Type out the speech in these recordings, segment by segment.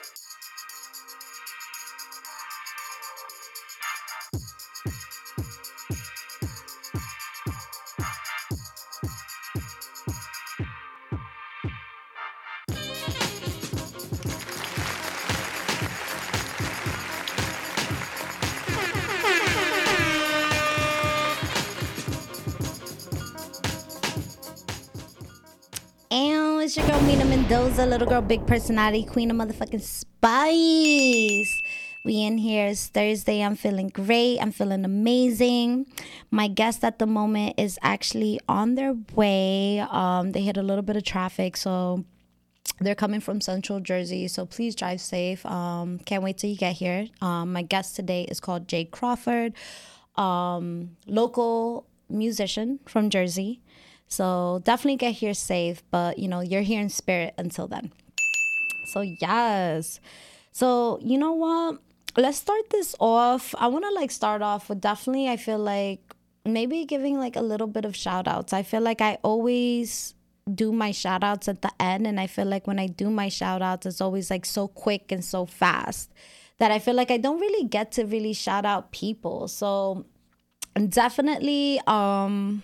it's your girl Mina Mendoza, little girl, big personality, queen of motherfucking spice. We in here. It's Thursday. I'm feeling great. I'm feeling amazing. My guest at the moment is actually on their way. Um, they hit a little bit of traffic, so they're coming from Central Jersey. So please drive safe. Um, can't wait till you get here. Um, my guest today is called Jay Crawford, um, local musician from Jersey. So definitely get here safe, but you know, you're here in spirit until then. So, yes. So, you know what? Let's start this off. I want to like start off with definitely, I feel like maybe giving like a little bit of shout outs. I feel like I always do my shout outs at the end. And I feel like when I do my shout outs, it's always like so quick and so fast that I feel like I don't really get to really shout out people. So, definitely, um,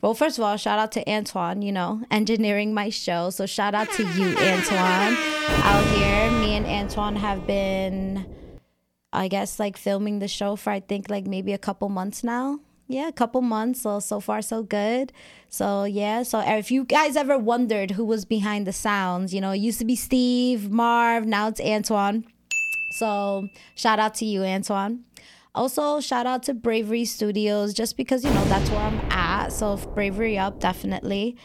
well, first of all, shout out to Antoine, you know, engineering my show. So shout out to you, Antoine, out here. Me and Antoine have been, I guess, like filming the show for I think like maybe a couple months now. Yeah, a couple months. So so far so good. So yeah. So uh, if you guys ever wondered who was behind the sounds, you know, it used to be Steve, Marv, now it's Antoine. So shout out to you, Antoine. Also, shout out to Bravery Studios just because you know that's where I'm at. So bravery up, definitely.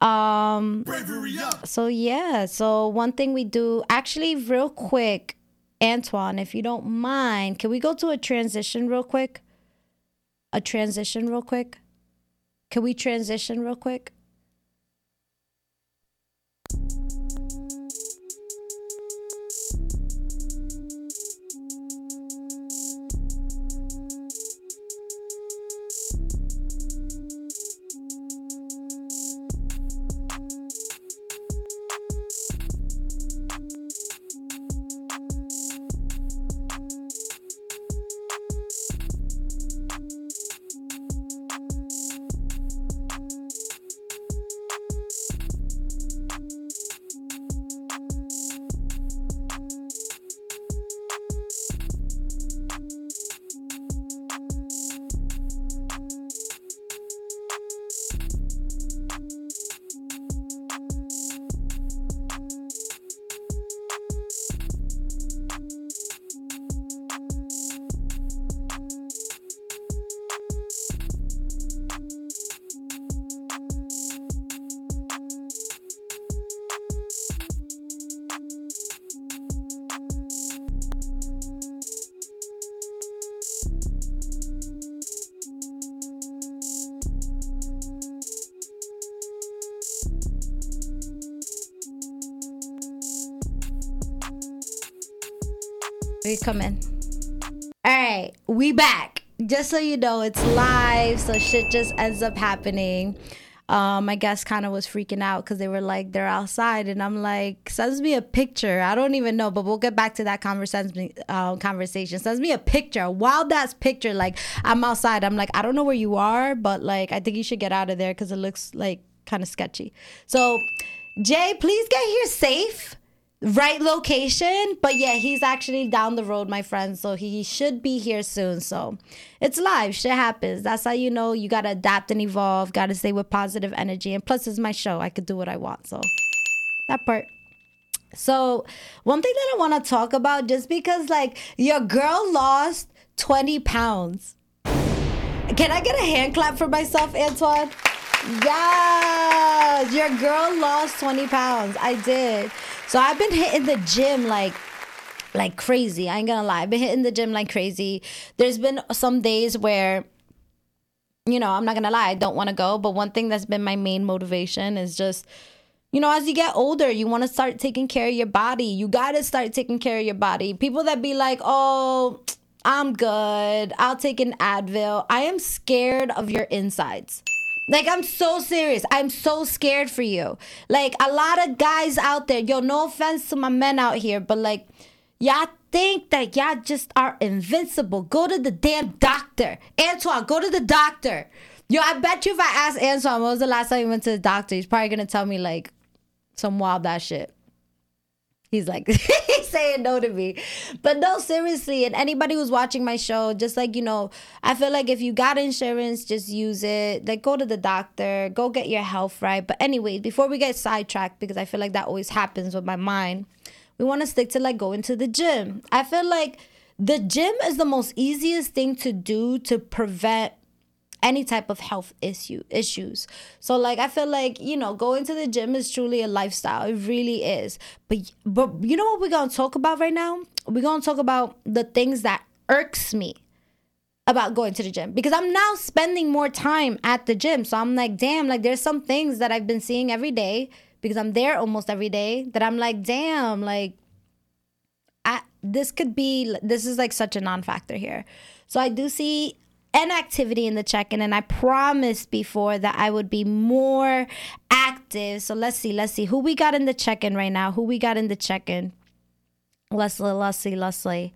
Um bravery up. So yeah, so one thing we do actually real quick, Antoine, if you don't mind, can we go to a transition real quick? A transition real quick? Can we transition real quick? We come in. All right, we back. Just so you know, it's live, so shit just ends up happening. Um, my guest kind of was freaking out because they were like they're outside, and I'm like, sends me a picture. I don't even know, but we'll get back to that conversation. Uh, conversation sends me a picture, a wild ass picture. Like I'm outside. I'm like, I don't know where you are, but like I think you should get out of there because it looks like kind of sketchy. So, Jay, please get here safe right location but yeah he's actually down the road my friend so he should be here soon. So it's live shit happens. That's how you know you gotta adapt and evolve gotta stay with positive energy and plus it's my show. I could do what i want so that part. So one thing that i want to talk about just because like your girl lost 20 pounds. Can i get a hand clap for myself antoine yeah your girl lost 20 pounds i did so I've been hitting the gym like like crazy. I ain't gonna lie. I've been hitting the gym like crazy. There's been some days where you know, I'm not gonna lie, I don't wanna go. But one thing that's been my main motivation is just, you know, as you get older, you wanna start taking care of your body. You gotta start taking care of your body. People that be like, oh, I'm good, I'll take an Advil. I am scared of your insides Like I'm so serious. I'm so scared for you. Like a lot of guys out there, yo, no offense to my men out here, but like y'all think that y'all just are invincible. Go to the damn doctor. Antoine, go to the doctor. Yo, I bet you if I ask Antoine when was the last time he went to the doctor, he's probably gonna tell me like some wild ass shit. He's like he's saying no to me. But no, seriously, and anybody who's watching my show, just like you know, I feel like if you got insurance, just use it. Like go to the doctor, go get your health right. But anyway, before we get sidetracked, because I feel like that always happens with my mind, we want to stick to like going to the gym. I feel like the gym is the most easiest thing to do to prevent any type of health issue issues. So like I feel like, you know, going to the gym is truly a lifestyle. It really is. But but you know what we're going to talk about right now? We're going to talk about the things that irks me about going to the gym because I'm now spending more time at the gym. So I'm like, damn, like there's some things that I've been seeing every day because I'm there almost every day that I'm like, damn, like I this could be this is like such a non-factor here. So I do see an activity in the check-in and I promised before that I would be more active. So let's see, let's see who we got in the check-in right now. Who we got in the check-in? Leslie, Leslie, Leslie.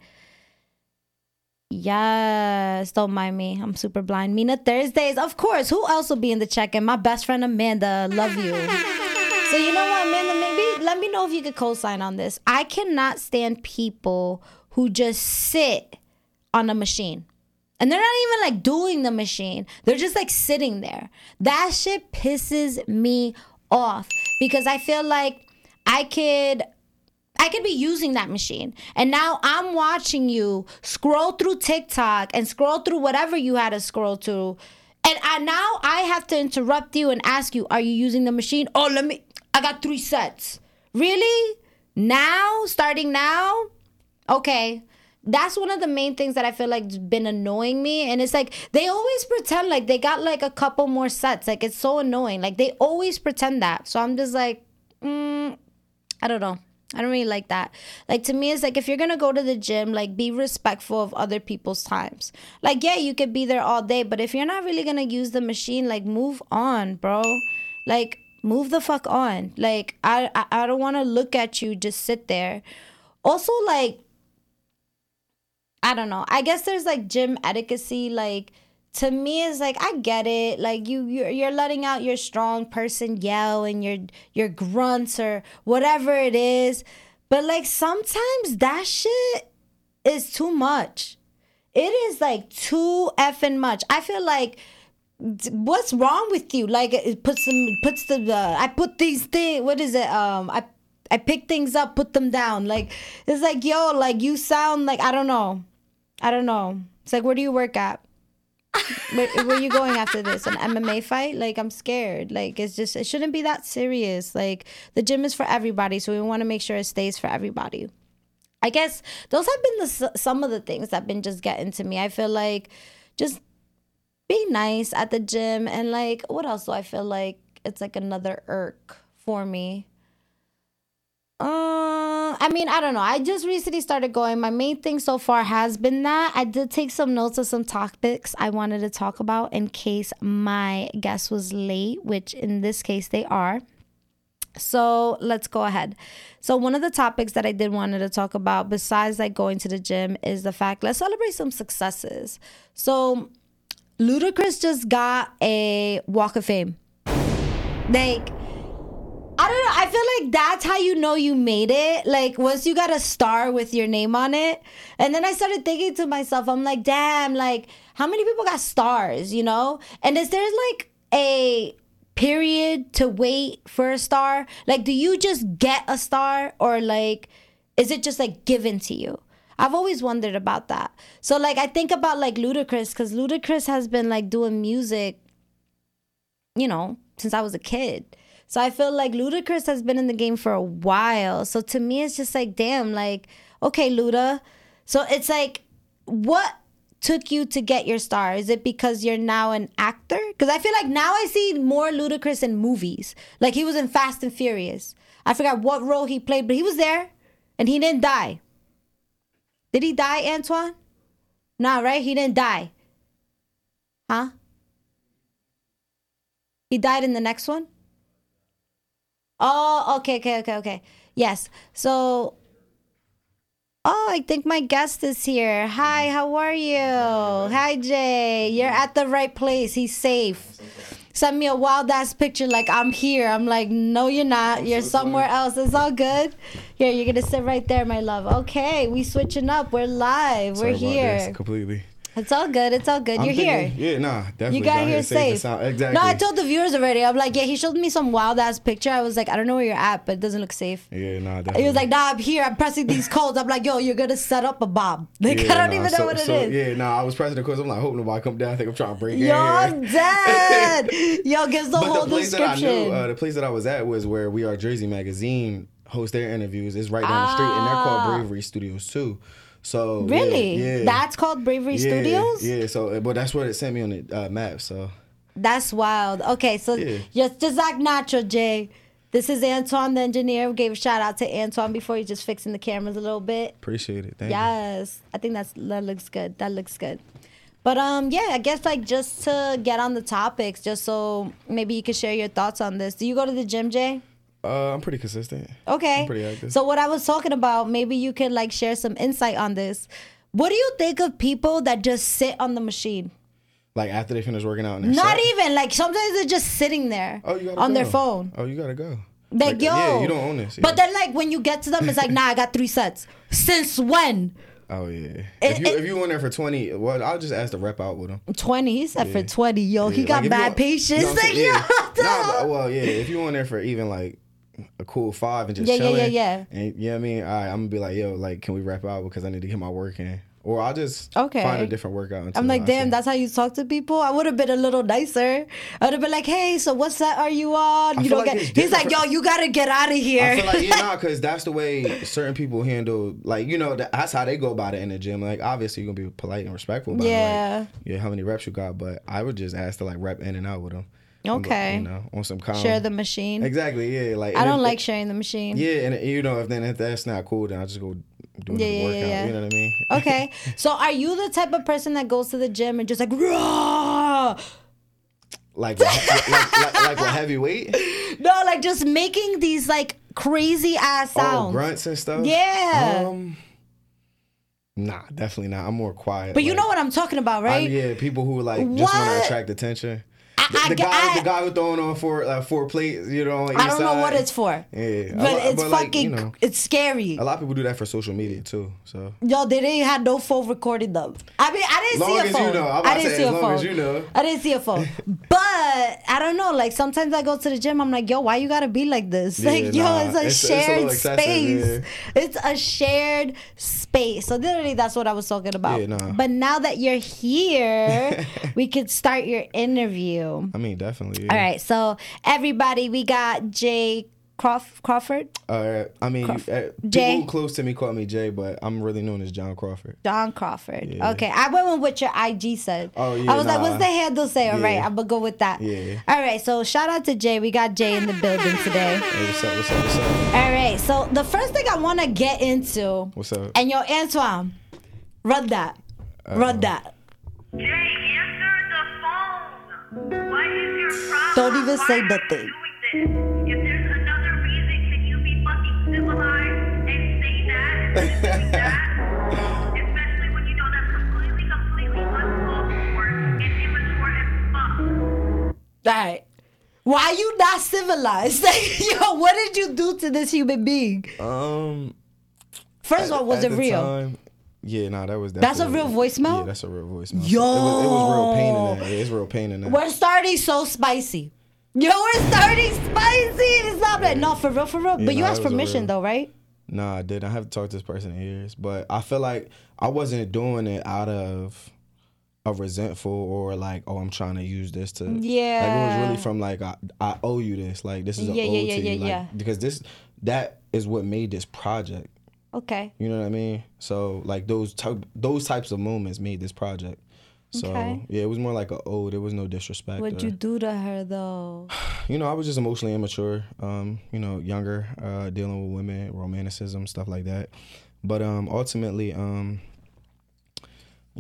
Yes, don't mind me. I'm super blind. Mina Thursdays, of course. Who else will be in the check-in? My best friend Amanda. Love you. So you know what, Amanda? Maybe let me know if you could co-sign on this. I cannot stand people who just sit on a machine. And they're not even like doing the machine. They're just like sitting there. That shit pisses me off because I feel like I could I could be using that machine. And now I'm watching you scroll through TikTok and scroll through whatever you had to scroll through. And I, now I have to interrupt you and ask you, are you using the machine? Oh, let me I got three sets. Really? Now? Starting now? Okay. That's one of the main things that I feel like has been annoying me. And it's like they always pretend like they got like a couple more sets. Like it's so annoying. Like they always pretend that. So I'm just like, mm, I don't know. I don't really like that. Like to me, it's like if you're gonna go to the gym, like be respectful of other people's times. Like yeah, you could be there all day, but if you're not really gonna use the machine, like move on, bro. Like move the fuck on. Like I I, I don't want to look at you just sit there. Also like I don't know. I guess there's like gym etiquette like to me it's like I get it. Like you you're, you're letting out your strong person yell and your your grunts or whatever it is. But like sometimes that shit is too much. It is like too effing much. I feel like what's wrong with you? Like it puts some puts the uh, I put these things. What is it? Um, I I pick things up, put them down. Like it's like yo, like you sound like I don't know, I don't know. It's like where do you work at? where, where are you going after this? An MMA fight? Like I'm scared. Like it's just it shouldn't be that serious. Like the gym is for everybody, so we want to make sure it stays for everybody. I guess those have been the some of the things that been just getting to me. I feel like just be nice at the gym and like what else do I feel like it's like another irk for me. Uh, I mean, I don't know. I just recently started going. My main thing so far has been that I did take some notes of some topics I wanted to talk about in case my guest was late, which in this case they are. So let's go ahead. So one of the topics that I did wanted to talk about, besides like going to the gym, is the fact let's celebrate some successes. So Ludacris just got a Walk of Fame. Like, I feel like that's how you know you made it. Like once you got a star with your name on it. And then I started thinking to myself, I'm like, damn, like how many people got stars, you know? And is there like a period to wait for a star? Like do you just get a star or like is it just like given to you? I've always wondered about that. So like I think about like Ludacris because Ludacris has been like doing music, you know, since I was a kid. So I feel like Ludacris has been in the game for a while. So to me, it's just like, damn, like, okay, Luda. So it's like, what took you to get your star? Is it because you're now an actor? Because I feel like now I see more Ludacris in movies. Like he was in Fast and Furious. I forgot what role he played, but he was there and he didn't die. Did he die, Antoine? Nah, right? He didn't die. Huh? He died in the next one? Oh, okay, okay, okay, okay. Yes. So Oh, I think my guest is here. Hi, how are you? Hi, Jay. You're at the right place. He's safe. Send me a wild ass picture like I'm here. I'm like, no, you're not. You're somewhere else. It's all good. Here, you're gonna sit right there, my love. Okay, we switching up. We're live. We're here. completely. It's all good. It's all good. I'm You're thinking- here. Yeah, nah, definitely. You got here safe safe. Exactly. No, I told the viewers already. I'm like, yeah, he showed me some wild ass picture. I was like, I don't know where you're at, but it doesn't look safe. Yeah, nah, definitely. He was like, nah, I'm here. I'm pressing these codes. I'm like, yo, you're gonna set up a bomb. Like, Yeah, I don't nah, even know so- what it is. so, Yeah, nah, I was pressing the course. I'm like, hope nobody come down. I think I'm trying to break in. Yo, I'm dead. Yo, gives the But whole the place that I description. knew, uh, the place that I was at was where We Are Jersey magazine hosts their interviews. It's right down the street, and they're Ah. called Bravery Studios too. So really? yeah, That's called Bravery yeah, Studios? Yeah, so but that's what it sent me on the uh, map. So That's wild. Okay, so Yeah. just just like Nacho Jay. This is Antoine, the engineer. We gave a shout out to Antoine before he's just fixing the cameras a little bit. appreciate it. Thank you. Yes, I think that's that looks good. That looks good. But um, yeah, I guess like just to get on the topics, just so maybe you could share your thoughts on this. Do you go to the gym, Jay? Uh, I'm pretty consistent. Okay. I'm pretty active. So what I was talking about, maybe you could like share some insight on this. What do you think of people that just sit on the machine? Like after they finish working out, Not set, even like sometimes they're just sitting there Oh, on go. their phone. Oh, you gotta go. Like, yo, yeah, you don't own this. But then like when you get to them, it's like, nah, I got three sets. Since when? Oh yeah. It- if you it- if you went there for twenty, well, I'll just ask the rep out with him. Twenty. He said for twenty. Yo, he got like, bad patience. you know like, Yeah. Nah, but- well, yeah. If you went there for even like a cool five and just Yeah, yeah, chilling, yeah, yeah. and you know what I mean, all right, I'm gonna be like, yo, like, can we rep out because I need to get my work in, or I'll just Okay. find a different workout. I'm like, damn, that's how you talk to people. I would have been a little nicer. I would have been like, hey, so what set are you on? I You don't like get. He's like, yo, you gotta get out of here. I feel like yeah, because that's the way certain people handle, like you know, that's how they go about it in the gym. Like obviously, you're gonna be polite and respectful about Yeah. it. Like, yeah, how many reps you got? But I would just ask to like rep in and out with them. Okay. you know, on some calm. Share the machine. Exactly. Yeah. Like I don't if- like sharing the machine. Yeah, and you know, if then if that's not cool, then I just go do Yeah, the yeah, workout. yeah. You know what I mean? Okay. So are you the type of person that goes to the gym and just like raw? like, like, like, like with heavy weight, No, like just making these like crazy ass oh, sounds. grunts and stuff. Yeah. Um, nah, definitely not. I'm more quiet. but you know what I'm talking about, I'm, right? yeah, people who like just want to attract attention. I- The, guy, I- the guy who throwing on four uh, four plates, you know. I don't know what it's for. Yeah, But lot- it's like, fucking you know, it's scary. a lot of people do that for social media too. So Yo, they didn't have no phone recording them. I mean, I didn't Long see a as you phone. know. I didn't see a phone. as you know. I didn't see a phone. but I don't know. Like sometimes I go to the gym. I'm like, yo, why you gotta be like this? Yeah, like, yo, nah, it's a it's- it's a shared space. yeah. It's a shared space. So literally, that's what I was talking about. Yeah, nah. But now that you're here, we could start your interview. I mean, definitely. Yeah. All right. So everybody, we got Jay Crawf- Crawford. Uh, I mean, Crawf- you, uh, people Jay? close to me call me Jay, but I'm really known as John Crawford. John Crawford. Yeah. Okay, I went with what your IG said. Oh, yeah, I was like, what's the handle say? All right, Yeah. I'm gonna go with that. Yeah. All right, so shout out to Jay. We got Jay in the building today. Hey, what's up? What's up? What's up? All right, so the first thing I want to get into, What's up? and yo, Antoine, run that, run that. Don't even Why say nothing. doing this? If there's another reason, can you be fucking civilized and say that instead of that? You know that's completely, completely uncalled for and immature as fuck. All right, why you not civilized? Like, yo, what did you do to this human being? Um, First of all, was at it the real? time- yeah, nah, that was. That's a real voicemail? Yeah, that's a real voicemail. Yo. it was, it was real pain in that. It's real pain in that. We're starting so spicy. Yo, we're starting spicy. It's not bad. No, for real, for real. Yeah, but you nah, asked it was a permission real- though, right? Nah, I didn't. I haven't talked to this person in years, but I feel like I wasn't doing it out of a resentful or like, oh, I'm trying to use this to. Yeah. Like it was really from like, I, I owe you this. Like this is a Yeah, yeah, yeah, to yeah, you. Like, yeah. Because this, that is what made this project. Okay. You know what I mean? So like those type, those types of moments made this project. So Okay. yeah, it was more like a ode. There was no disrespect. What'd or- you do to her though? you know, I was just emotionally immature. Um, you know, younger, uh, dealing with women, romanticism, stuff like that. But um, ultimately, um,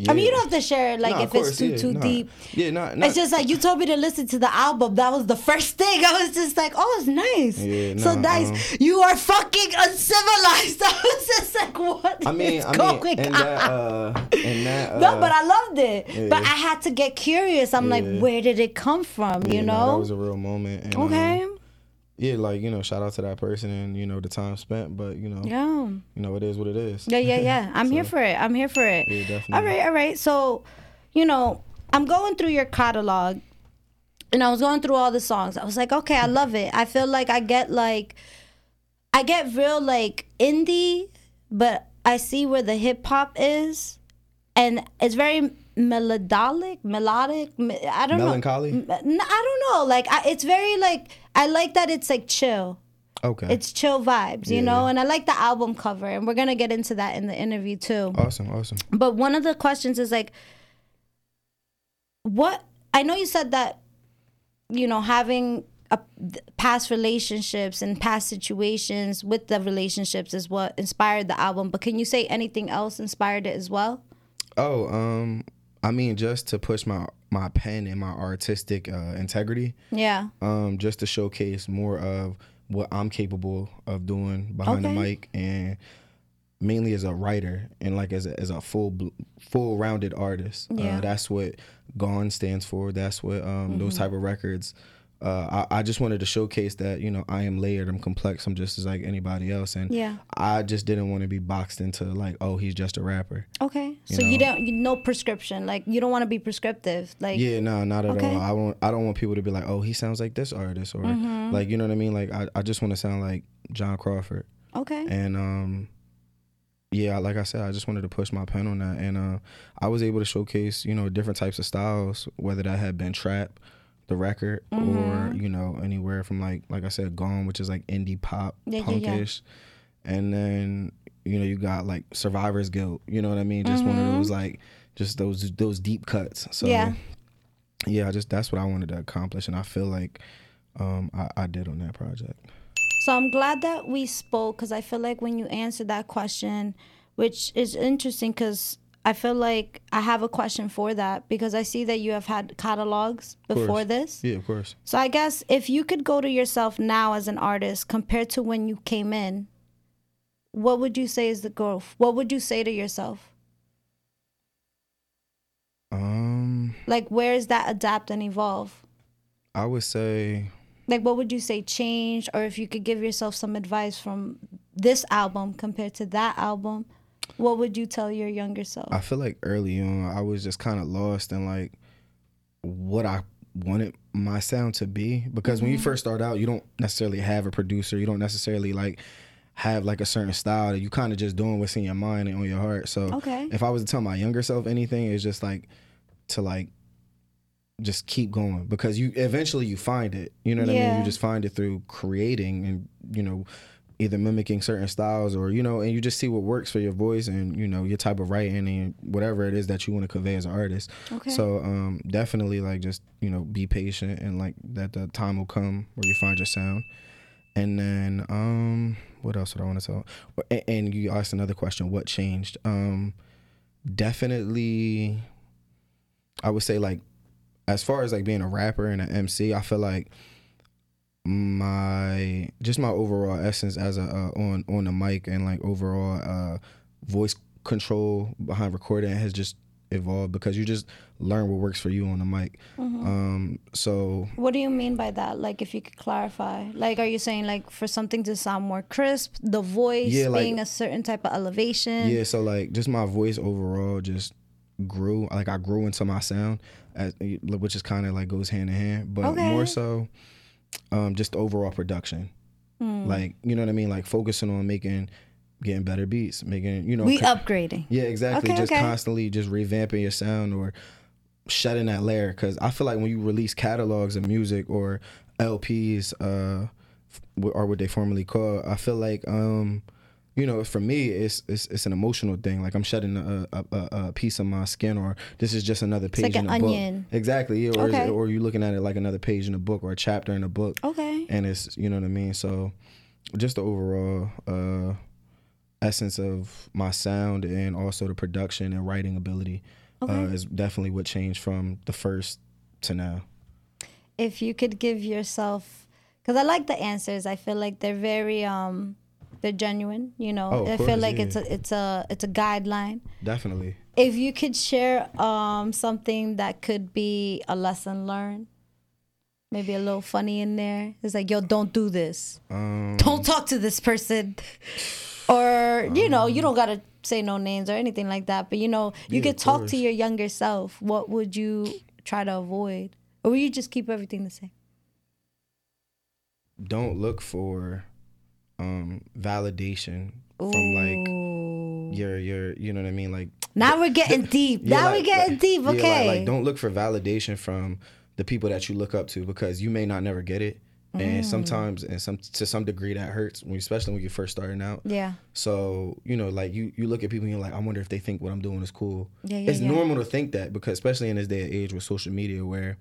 I mean, you don't have to share it, like Nah, if course, it's too yeah, too nah. deep. Yeah, not, not It's just like you told me to listen to the album. That was the first thing. I was just like, oh, it's nice. Yeah, so nah, nice. um, you are fucking uncivilized. I was just like, what I mean, I mean, on? that, uh, in that, uh, no, but I loved it. But. I had to get curious. I'm like, where did it come from? yeah, you nah, know? that was a real moment. And, um, okay. Yeah, like you know, shout out to that person and you know the time spent, but you know, Yeah. you know it is what it is. Yeah, yeah, yeah. I'm here for it. I'm here for it. Yeah, definitely. All right, all right. So, you know, I'm going through your catalog and I was going through all the songs. I was like, okay, I love it. I feel like I get like I get real like indie, but I see where the hip hop is and it's very melodic, melodic. I don't Melancholy? know. M- n- I don't know. Like I, it's very like I like that it's like chill Okay, it's chill vibes, you Yeah. know. And I like the album cover, and we're gonna get into that in the interview too. awesome, awesome. But one of the questions is like, what? I know you said that, you know, having a, past relationships and past situations with the relationships is what inspired the album. But can you say anything else inspired it as well? Oh, um, I mean, just to push my my pen and my artistic uh, integrity, Yeah. um, just to showcase more of what I'm capable of doing behind the mic, and mainly as a writer and like as a, as a full full rounded artist. Yeah. Uh, that's what Gone stands for. That's what um, those Mm-hmm. type of records. Uh, I, I just wanted to showcase that you know I am layered, I'm complex, I'm just as like anybody else, and Yeah. I just didn't want to be boxed into like, oh, he's just a rapper. Okay. So you don't you no prescription like you don't want to be prescriptive like Yeah, no, not at Okay. all. I want I don't want people to be like, oh, he sounds like this artist or Mm-hmm. like you know what I mean. Like I, I just want to sound like John Crawford. okay. And um, yeah, like I said, I just wanted to push my pen on that, and uh, I was able to showcase you know different types of styles, whether that had been trap, the record, Mm-hmm. or you know anywhere from like like I said, Gone, which is like indie pop, Yeah, yeah, yeah. punkish, and then you know you got like Survivor's Guilt. You know what I mean? Just one of those like just those those deep cuts. So Mm-hmm. Yeah. yeah, just that's what I wanted to accomplish, and I feel like um, I, I did on that project. So I'm glad that we spoke because I feel like when you answered that question, which is interesting because I feel like I have a question for that because I see that you have had catalogs before this. Yeah, of course. So I guess if you could go to yourself now as an artist compared to when you came in, what would you say is the growth? What would you say to yourself? Um, Like, where is that adapt and evolve? I would say Like, what would you say change? Or if you could give yourself some advice from this album compared to that album, what would you tell your younger self? I feel like early on I was just kind of lost in like what I wanted my sound to be because when you mm-hmm. first start out, you don't necessarily have a producer. You don't necessarily like have like a certain style. that You kind of just doing what's in your mind and on your heart. So Okay. if I was to tell my younger self anything, it's just like to like just keep going because you eventually you find it. You know what I mean? You just find it through creating and you know either mimicking certain styles or you know and you just see what works for your voice and you know your type of writing and whatever it is that you want to convey as an artist. Okay. So um definitely like just you know be patient and like that the time will come where you find your sound. And then um what else would I want to tell? And, and you asked another question, what changed? Um definitely I would say like as far as like being a rapper and an MC, I feel like my just my overall essence as a uh, on on the mic and like overall uh voice control behind recording has just evolved because you just learn what works for you on the mic. Mm-hmm. Um so what do you mean by that? Like, if you could clarify, like, are you saying like for something to sound more crisp, the voice Yeah, like- being a certain type of elevation? Yeah, so like just my voice overall just grew. Like I grew into my sound, as, which is kind of like goes hand in hand. But Okay. more so, um, just overall production. Hmm. Like you know what I mean. Like focusing on making, getting better beats, making you know. we co- upgrading. Yeah, exactly. Okay, just okay. constantly just revamping your sound or shutting that layer. Because I feel like when you release catalogs of music or LPs, uh, f- or what they formerly call, I feel like um, you know, for me, it's it's, it's an emotional thing. Like I'm shedding a, a, a, a piece of my skin, or this is just another page like in an a book. Exactly. Yeah, or Okay. it, or you're looking at it like another page in a book or a chapter in a book Okay. and it's you know what I mean. So, just the overall, uh, essence of my sound and also the production and writing ability uh, is definitely what changed from the first to now. if you could give yourself because i like the answers i feel like they're very um they're genuine you know? Oh, i feel course, like yeah. it's a it's a it's a guideline. Definitely. if you could share um something that could be a lesson learned maybe a little funny in there it's like yo don't do this. Um, don't talk to this person. Or you know you don't gotta say no names or anything like that but you know you Yeah, could talk course. to your younger self. What would you try to avoid? Or will you just keep everything the same? Don't look for um validation from like your your you know what I mean like now we're getting deep now like- we're getting like- deep yeah, like- okay like, don't look for validation from the people that you look up to because you may not never get it. Mm. And sometimes and some to some degree that hurts when especially when you're first starting out. yeah So, you know, like you you look at people and you're like, I wonder if they think what I'm doing is cool. Yeah, yeah, it's yeah. normal to think that because especially in this day and age with social media where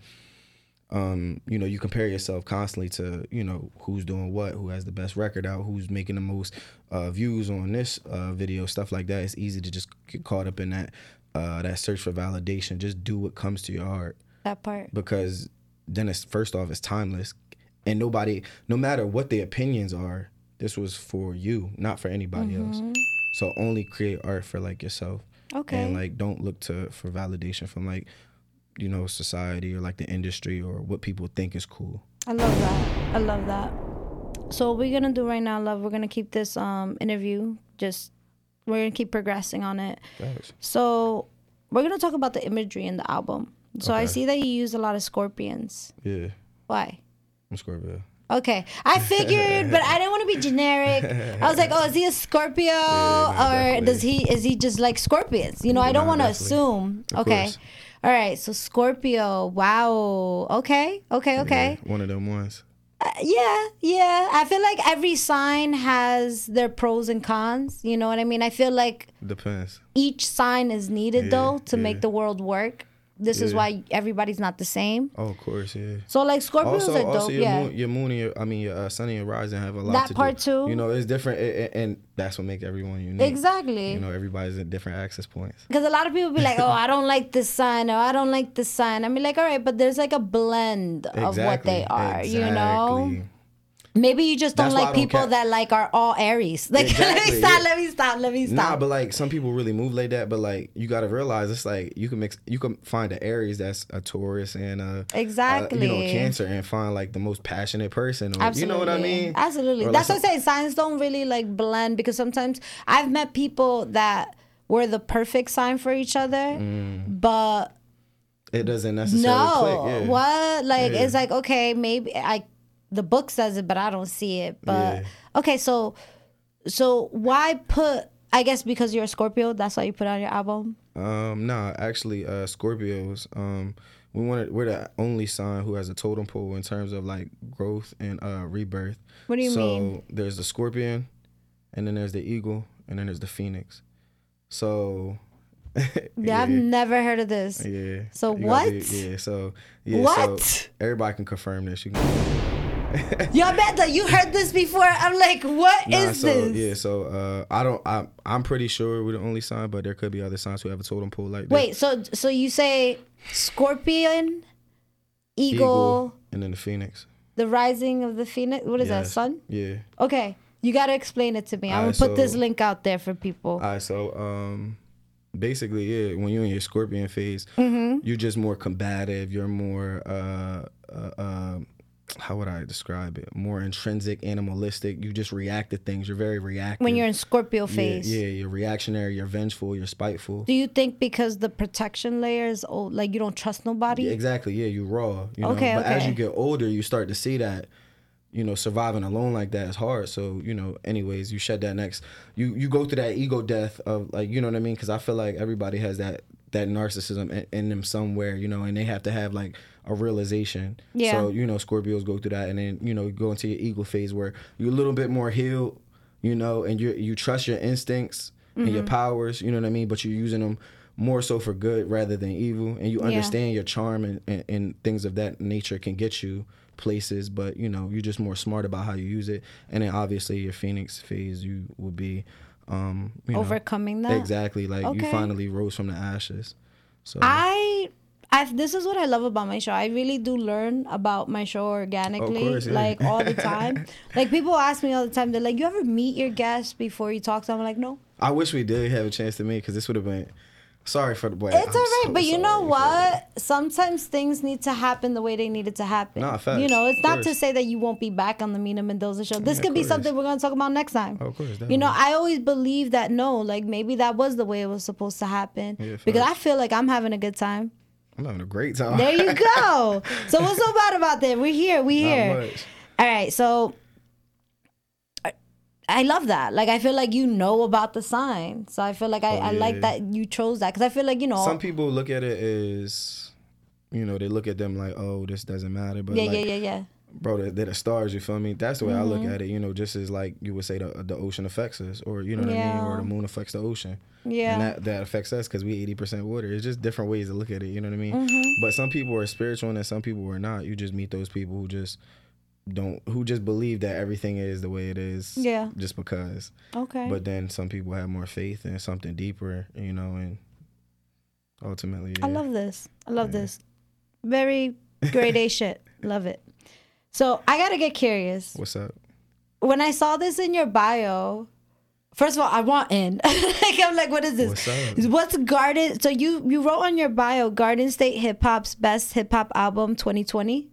um, you know, you compare yourself constantly to, you know, who's doing what, who has the best record out, who's making the most uh, views on this uh, video, stuff like that. It's easy to just get caught up in that uh, that search for validation. Just do what comes to your heart. That part. Because then it's first off it's timeless. And nobody no matter what the opinions are this was for you not for anybody else. So only create art for like yourself. Okay. and like don't look to for validation from like you know society or like the industry or what people think is cool I love that. I love that. So what we're gonna do right now, love, we're gonna keep this um interview just we're gonna keep progressing on it. Facts. So we're gonna talk about the imagery in the album. So I see that you use a lot of scorpions. yeah Why? i'm scorpio Okay, I figured, but I didn't want to be generic. I was like, "Oh, is he a Scorpio, nah, or definitely. does he is he just like scorpions?" You know, I don't want to assume. Of okay, course. All right. So Scorpio, wow. Okay, okay, okay. Yeah, one of them ones Uh, yeah, yeah. I feel like every sign has their pros and cons. You know what I mean? I feel like depends each sign is needed Yeah, though to yeah. make the world work. This is why everybody's not the same. oh of course yeah So like Scorpios also, are dope. also your yeah. moon, your moon and your, I mean, your uh, sun and your rising have a lot That to part do. too. You know, it's different, a- a- and that's what makes everyone unique. exactly. You know, everybody's at different access points. Because a lot of people be like, "Oh, I don't like this sign," or "I don't like this sign." I mean, like, all right, but there's like a blend of what they are. You know, Exactly. Maybe you just don't That's like don't people ca- that like are all Aries. Like, let me stop. yeah. Let me stop. Let me stop. Nah, but like some people really move like that. But like you got to realize it's like you can mix, you can find an Aries that's a Taurus and a Exactly. you know, Cancer and find like the most passionate person. Or, Absolutely. You know what I mean? Absolutely. Or, like, That's what I'm saying. Signs don't really like blend because sometimes I've met people that were the perfect sign for each other, Mm. but It doesn't necessarily no, click. Yeah. what? Like Yeah. it's like okay, maybe I the book says it, but I don't see it. But Yeah. okay, so so why put? I guess because you're a Scorpio, that's why you put on your album. Um, nah, actually, uh, Scorpios. Um, we wanted we're the only sign who has a totem pole in terms of like growth and uh rebirth. What do you so mean? there's the scorpion, and then there's the eagle, and then there's the phoenix. So. Yeah, I've never heard of this. Yeah. So You what? be- yeah. So yeah. What? So everybody can confirm this. You can, Yo, Beta, you heard this before? I'm like, what is nah, so this? yeah. So uh, I don't. I I'm pretty sure we're the only sign, but there could be other signs who have a totem pole like. Wait, so so you say Scorpion, Eagle, Eagle, and then the phoenix. the rising of the phoenix. What is that? Yes. Sun? Yeah. Okay, you gotta explain it to me. I'm gonna Alright, put this link out there for people. All right, so um, basically, yeah, when you're in your scorpion phase, Mm-hmm. you're just more combative. You're more, uh, uh, um, how would I describe it? More intrinsic, animalistic. You just react to things. You're very reactive. when you're in Scorpio phase. yeah, you're reactionary. You're vengeful. You're spiteful. Do you think because the protection layer is old, like you don't trust nobody? Yeah, exactly. Yeah, you're raw. You know? Okay, but as you get older, you start to see that. You know, surviving alone like that is hard. So you know, anyways, you shed that next. You you go through that ego death of like you know what I mean? Because I feel like everybody has that that narcissism in, in them somewhere. You know, and they have to have like a realization. Yeah. So you know, Scorpios go through that, and then you know, you go into your ego phase where you're a little bit more healed. You know, and you you trust your instincts and Mm-hmm. your powers. You know what I mean? But you're using them more so for good rather than evil, and you Yeah. understand your charm and, and, and things of that nature can get you places, but you know you're just more smart about how you use it. And then obviously your Phoenix phase, you will be um, you know, Overcoming that. exactly like you finally rose from the ashes. So I, I this is what I love about my show. I really do learn about my show organically, course, yeah. like all the time. like people ask me all the time, they're like, "You ever meet your guests before you talk to them?" I'm like, "No." I wish we did have a chance to meet because this would have been. Sorry for the boy. It's all right, but you know what? Sometimes things need to happen the way they needed to happen. Nah, facts. You know, it's Of not to say that you won't be back on the Mina Mendoza show. This Yeah, could be something we're gonna talk about next time. Of course, You know. I always believe that no, like maybe that was the way it was supposed to happen. Yeah, because I feel like I'm having a good time. I'm having a great time. There you go. so what's so bad about that? We're here. We here. much. All right. So I- I love that. Like I feel like you know about the sign. So I feel like I, Oh, I like that you chose that because I feel like you know. Some people look at it as, you know, they look at them like, oh, this doesn't matter. But yeah, like, yeah, yeah, yeah. Bro, they're, they're the stars. You feel me? That's the way I look Mm-hmm. at it. You know, just as like you would say the the ocean affects us, or you know what I mean, or the moon affects the ocean. Yeah. And that, that affects us because we eighty percent water. It's just different ways to look at it. You know what I mean? Mm-hmm. But some people are spiritual and some people are not. You just meet those people who just don't who just believe that everything is the way it is. Yeah. Just because. Okay. But then some people have more faith in something deeper. You know, and ultimately, I love this. I love this. Very grade A shit. Love it. So I gotta get curious. What's up? When I saw this in your bio, first of all, I want in. like I'm like, what is this? What's up? What's Garden? So you you wrote on your bio, Garden State Hip Hop's best hip hop album 2020.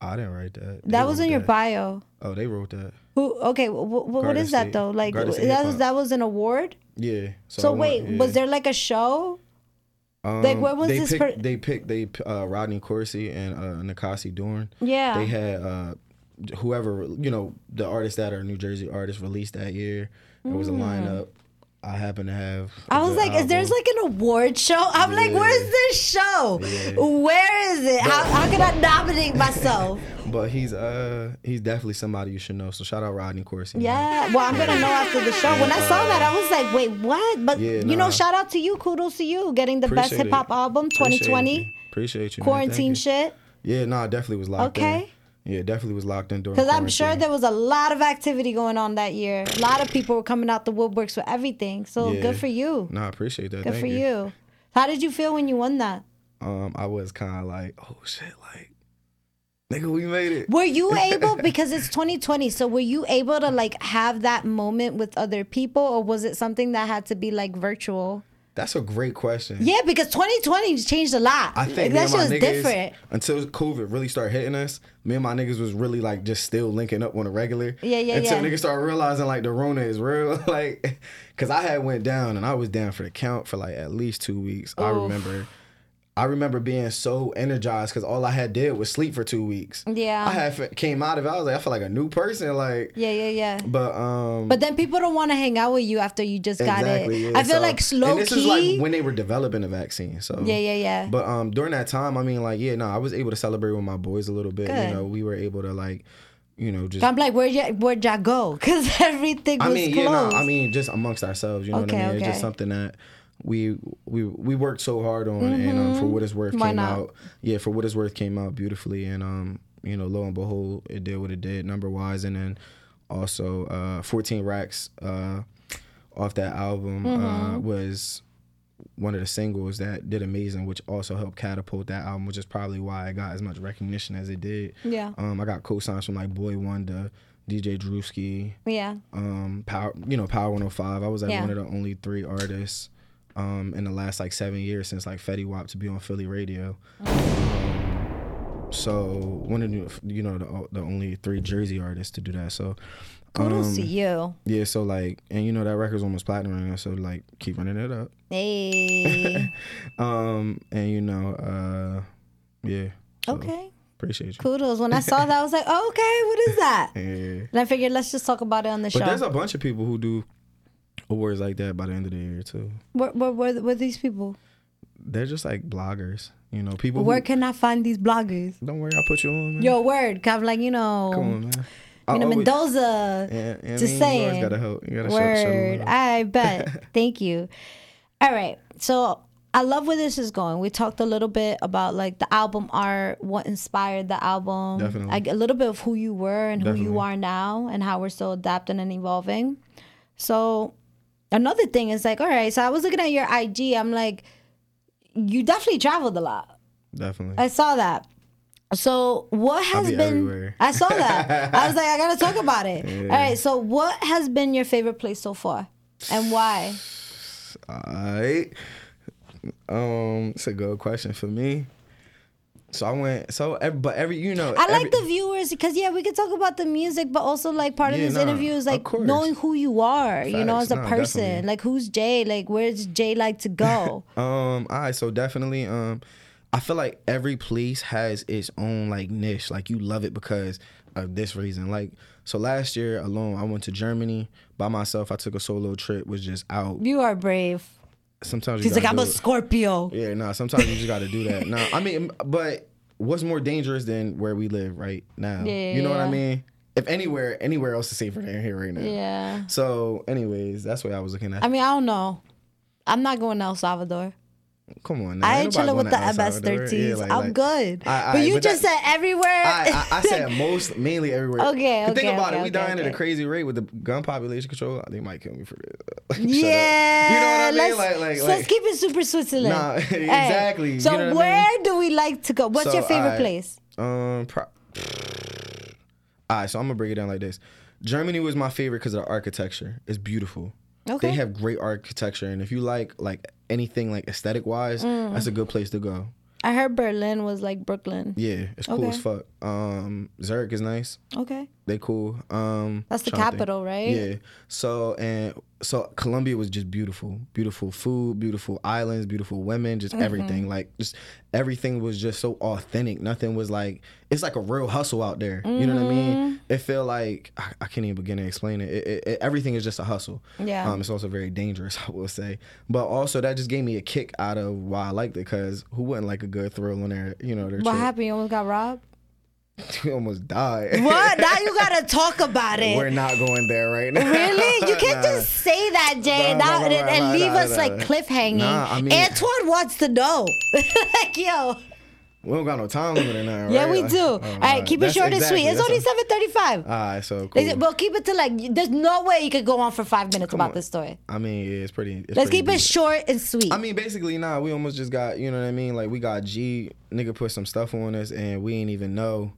I didn't write that. They That was in your bio. Oh, they wrote that. Who? Okay, wh- wh- what is that though? Like that was that was an award. Yeah. So, went- wait, yeah. was there like a show? Um, like, what was they this Picked, per- they picked they uh, Rodney Corsi and uh, Nikasi Dorn. Yeah. They had uh, whoever you know the artists that are New Jersey artists released that year. It was a lineup. I happen to have. I was like, is there's like an award show? I'm like, where's this show? Yeah. Where is it? How, how can I nominate myself? But he's uh he's definitely somebody you should know. So shout out Rodney Corsi. Yeah, well, I'm gonna know after the show. When I saw that, I was like, wait, what? But Yeah, you know, shout out to you. Kudos to you getting the best hip hop album Appreciate 2020. you. Appreciate you. man. Thank Quarantine you. shit. Yeah, no, I definitely was locked in. Yeah, definitely was locked in during. Because I'm sure there was a lot of activity going on that year. A lot of people were coming out the woodworks for everything. So Yeah. good for you. No, I appreciate that. Good Thank for you. How did you feel when you won that? Um, I was kind of like, oh shit, like, nigga, we made it. Were you able because it's 2020? So were you able to like have that moment with other people, or was it something that had to be like virtual? That's a great question. Yeah, because 2020 changed a lot. I think me that shit was niggas, different. until COVID really started hitting us, me and my niggas was really like just still linking up on a regular. Yeah, yeah, Until yeah. niggas started realizing like the Rona is real. like, cause I had went down and I was down for the count for like at least two weeks. I remember. I remember being so energized because all I had did was sleep for two weeks. Yeah. I had came out of it. I was like, I feel like a new person. Like, Yeah, yeah, yeah. but um, But then people don't want to hang out with you after you just got Exactly. it. yeah. I feel So- like slow and this key. is like when they were developing the vaccine. So yeah, yeah, yeah. But um, during that time, I mean, like, yeah, no, I was able to celebrate with my boys a little bit. Good. You know, we were able to like, you know, just. I'm like, where'd you, where'd y'all go? Because everything was I mean, yeah, no, I mean, just amongst ourselves. You know Okay, what I mean? It's just something that we we we worked so hard on, and um, for what it's worth, Mm-hmm. Why came not? out. Yeah, for what it's worth, came out beautifully, and um, you know, lo and behold, it did what it did, number wise, and then also uh, 14 racks uh, off that album uh, Mm-hmm. was one of the singles that did amazing, which also helped catapult that album, which is probably why I got as much recognition as it did. Yeah. Um, I got co-signs from like Boy Wonder, DJ Drewski, yeah. um, Power, you know, Power 105. I was like Yeah. one of the only three artists um, in the last like seven years since like Fetty Wap to be on Philly radio. Um, so one of the, you know, the, the only three Jersey artists to do that. So Kudos um, to you. yeah, so like, and you know that record's almost platinum right now, so like, keep running it up. Hey. Um, and you know, uh, yeah. So, okay. Appreciate you. Kudos. When I saw that, I was like, oh, okay, what is that? Yeah. And I figured let's just talk about it on the show. But there's a bunch of people who do awards like that by the end of the year too. Where, where, where, where these people? They're just like bloggers, you know. People. who- Where can I find these bloggers? Don't worry, I'll put you on. Man. Yo, word. 'cause I'm like, you know, come on, man. You know, Mendoza. Yeah, yeah, Just saying. gotta help. You gotta show, show Word. I bet. Thank you. All right. So I love where this is going. We talked a little bit about like the album art, what inspired the album, Definitely. like a little bit of who you were and who you are now, and how we're still adapting and evolving. So another thing is like, all right, so I was looking at your IG. I'm like, you definitely traveled a lot. Definitely. I saw that. So what has be been? everywhere. I saw that. I was like, I gotta talk about it. Yeah. All right. So what has been your favorite place so far, and why? Alright. Um, it's a good question for me. So I went. So, but every you know, I like the viewers because yeah, we could talk about the music, but also like part of Yeah, this nah, interview is like knowing who you are, you know, as a nah, person. definitely. Like who's Jaé? Like where's Jaé like to go? Um, all right, so definitely, um, I feel like every place has its own like niche. Like you love it because of this reason. Like so, last year alone, I went to Germany by myself. I took a solo trip, was just out. you are brave. Sometimes you He's like, I'm a it. Scorpio. Yeah, nah. Sometimes you just got to do that. Nah, I mean, but what's more dangerous than where we live right now? Yeah, you know what. I mean? If anywhere, anywhere else is safer than here right now. Yeah. So, anyways, that's what I was looking at. I mean, I don't know. I'm not going to El Salvador. Come on, now. I Ain't chilling with the going to El Salvador. MS-13s. Yeah, like- I'm like- good. I- I- but you but just that- said everywhere. I, I, I said most, mainly everywhere. Okay, But think about okay, it. We okay, dying at a crazy rate with the gun population control. They might kill me for this. Yeah. You know what I mean? Let's, Like, like, so like. let's keep it super Switzerland. Nah, exactly. So You know where mean? do we like to go? What's So, your favorite place? Um. Pro- All right, so I'm gonna break it down like this. Germany was my favorite because of the architecture. It's beautiful. Okay. They have great architecture, and if you like like anything like aesthetic wise, Mm. that's a good place to go. I heard Berlin was like Brooklyn. Yeah, it's cool Okay. as fuck. Um, Zurich is nice. Okay. They cool. Um, That's the trying to think. capital, right? Yeah. So and so Colombia was just beautiful, beautiful food, beautiful islands, beautiful women, just Mm-hmm. everything. Like just everything was just so authentic. Nothing was like it's like a real hustle out there. You know what I Mm-hmm. mean? It felt like I, I can't even begin to explain it. It, it, it. Everything is just a hustle. Yeah. Um, it's also very dangerous, I will say. But also that just gave me a kick out of why I liked it because who wouldn't like a good thrill on their you know their What trip? happened? You almost got robbed? we almost died. What? now you gotta talk about it. We're not going there right now. Really? You can't Nah. just say that, Jaé, Nah, now, nah, and, leave us like cliffhanging. I mean- Antoine wants to know. like, yo. We don't got no time limit in there, right? Yeah, we do. oh, All right, keep it short and sweet. It's only seven thirty-five. Ah, All right, so cool. We'll keep it to like. There's no way you could go on for five minutes about on. this story. I mean, yeah, it's pretty. It's Let's pretty keep it short and sweet. I mean, basically, nah, we almost just got, you know what I mean? Like, we got G, nigga put some stuff on us, and we ain't even know.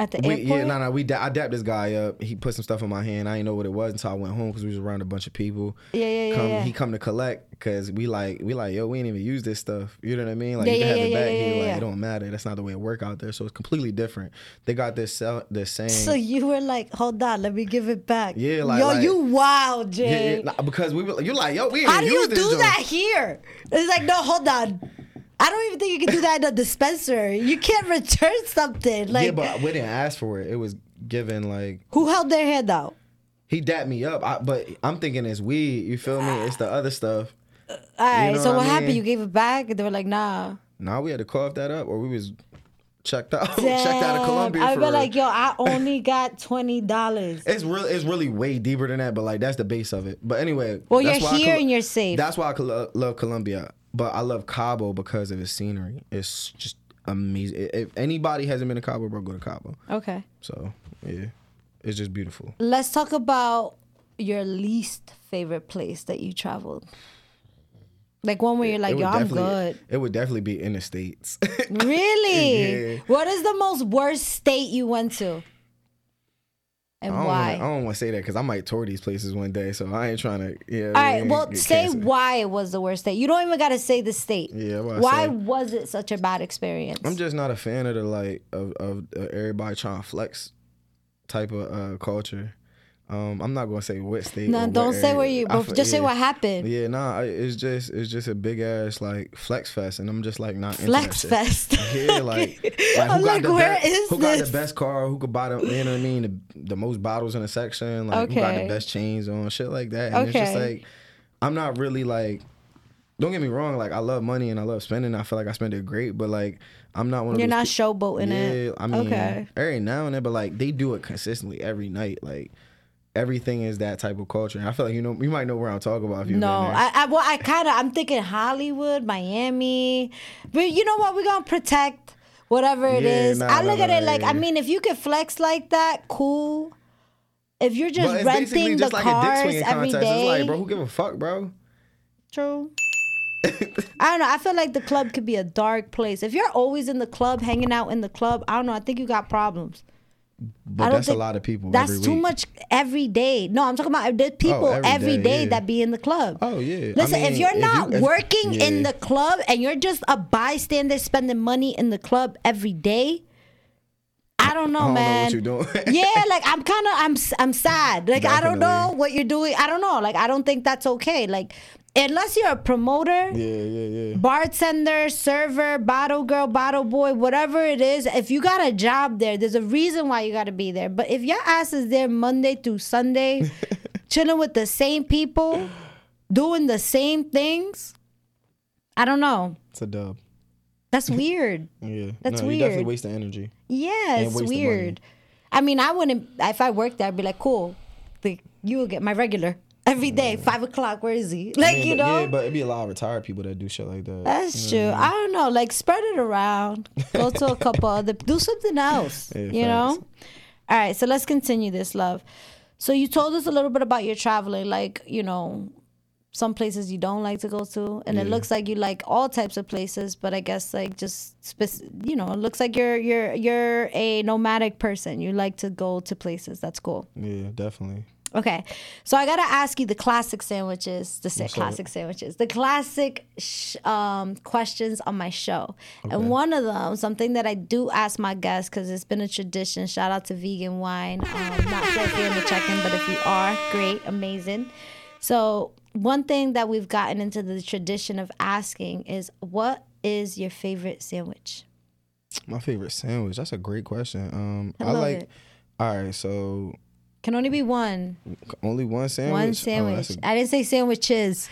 At the We, airport. yeah, nah, nah, we, da- I dapped this guy up. He put some stuff in my hand. I didn't know what it was until I went home because we was around a bunch of people. Yeah, yeah, yeah, Come, yeah. He come to collect because we like, we like, yo, we ain't even use this stuff. You know what I mean? Like, Yeah, you can yeah, have it back here. Like, it don't matter. That's not the way it work out there. So it's completely different. They got this, sell, this same. So you were like, hold on, let me give it back. Yeah, like- yo, like- you wild, Jaé. yeah, nah, because we were, you like, yo, we ain't How do you do that here? It's like, no, hold on. I don't even think you can do that in a dispenser. You can't return something. Like, yeah, but we didn't ask for it. It was given like who held their hand out? he dapped me up. I, but I'm thinking it's weed. You feel me? It's the other stuff. All right, know so what what happened? You gave it back? and They were like, nah. Nah, we had to cough that up, or we was checked out. checked out of Colombia. I'd be like, yo, I only got twenty dollars. It's real. It's really way deeper than that, but like that's the base of it. But anyway, Well, that's you're why here col- and you're safe. That's why I col- uh, love Colombia, but I love Cabo because of its scenery. It's just amazing. If anybody hasn't been to Cabo, bro, go to Cabo. Okay, So yeah, it's just beautiful. let's talk about your least favorite place that you traveled. Like one where you're like, yo, I'm good. It would definitely be in the states. Really? Yeah. What is the most worst state you went to? And I don't why? Wanna, I don't want to say that because I might tour these places one day, so I ain't trying to. Yeah. All right, well, say why it was the worst state. You don't even got to say the state. Yeah, Why say. was it such a bad experience? I'm just not a fan of the like of of uh, everybody trying to flex type of uh, culture. Um, I'm not gonna say what state. no, don't say area. where you. But just say what happened. Yeah, nah, I- it's just it's just a big ass like flex fest, and I'm just like not Flex fest. Yeah, like, like who got the where best, who got the best car? Who could buy the you know what I mean? The, the most bottles in a section, like who got the best chains on, shit like that. And it's just like I'm not really like. Don't get me wrong, like I love money and I love spending. I feel like I spend it great, but like I'm not one of You're not peop- showboating yeah, it. I mean, okay. every now and then, but like they do it consistently every night. Like everything is that type of culture. And I feel like you know, you might know where I'm talking about. No. I, I well, I kind of, I'm thinking Hollywood, Miami, but you know what? We're gonna protect whatever it Yeah, is. nah, I nah, look at nah, it like, I mean, if you can flex like that, cool. if you're just it's renting basically the just like cars every day, It's like, bro, who give a fuck, bro? True. I don't know. I feel like the club could be a dark place. If you're always in the club, hanging out in the club, I don't know. I think you got problems. But that's a lot of people. That's too much every day. No, I'm talking about there's oh, people every every day, day yeah. that be in the club. Oh yeah. Listen, I mean, if you're not if- working in yeah. the club and you're just a bystander spending money in the club every day, I don't know, I don't man. know what you're doing. yeah, like I'm kind of I'm I'm sad. Like I don't know what you're doing. I don't know. Like I don't think that's okay. Like unless you're a promoter, yeah, yeah, yeah. bartender, server, bottle girl, bottle boy, whatever it is, if you got a job there, there's a reason why you got to be there. But if your ass is there Monday through Sunday, chilling with the same people, doing the same things, I don't know. It's a dub. That's weird. Yeah. That's no, You definitely waste the energy. Yeah, it's the weird. I mean, I wouldn't. If I worked there, I'd be like, cool. Like, you will get my regular every day, five o'clock. Where is he? Like, I mean, you but, know. Yeah, but it'd be a lot of retired people that do shit like that. That's true. I don't know. Like spread it around. Go to a couple other. Do something else. Yeah, you know. All right. So let's continue this, love. So you told us a little bit about your traveling, like you know, some places you don't like to go to, and it looks like you like all types of places. But I guess like just spec- you know, it looks like you're you're you're a nomadic person. You like to go to places. That's cool. Yeah, definitely. Okay, so I gotta ask you the classic sandwiches, the sa- classic sandwiches, the classic sh- um, questions on my show, Okay. and one of them, something that I do ask my guests because it's been a tradition. Shout out to Vegan Wine. Um, not sure if you're in the check-in, but if you are, great, amazing. So one thing that we've gotten into the tradition of asking is, what is your favorite sandwich? My favorite sandwich. That's a great question. Um, I I, like. it. All right, so Can only be one. only one sandwich. One sandwich. that's a I didn't say sandwiches.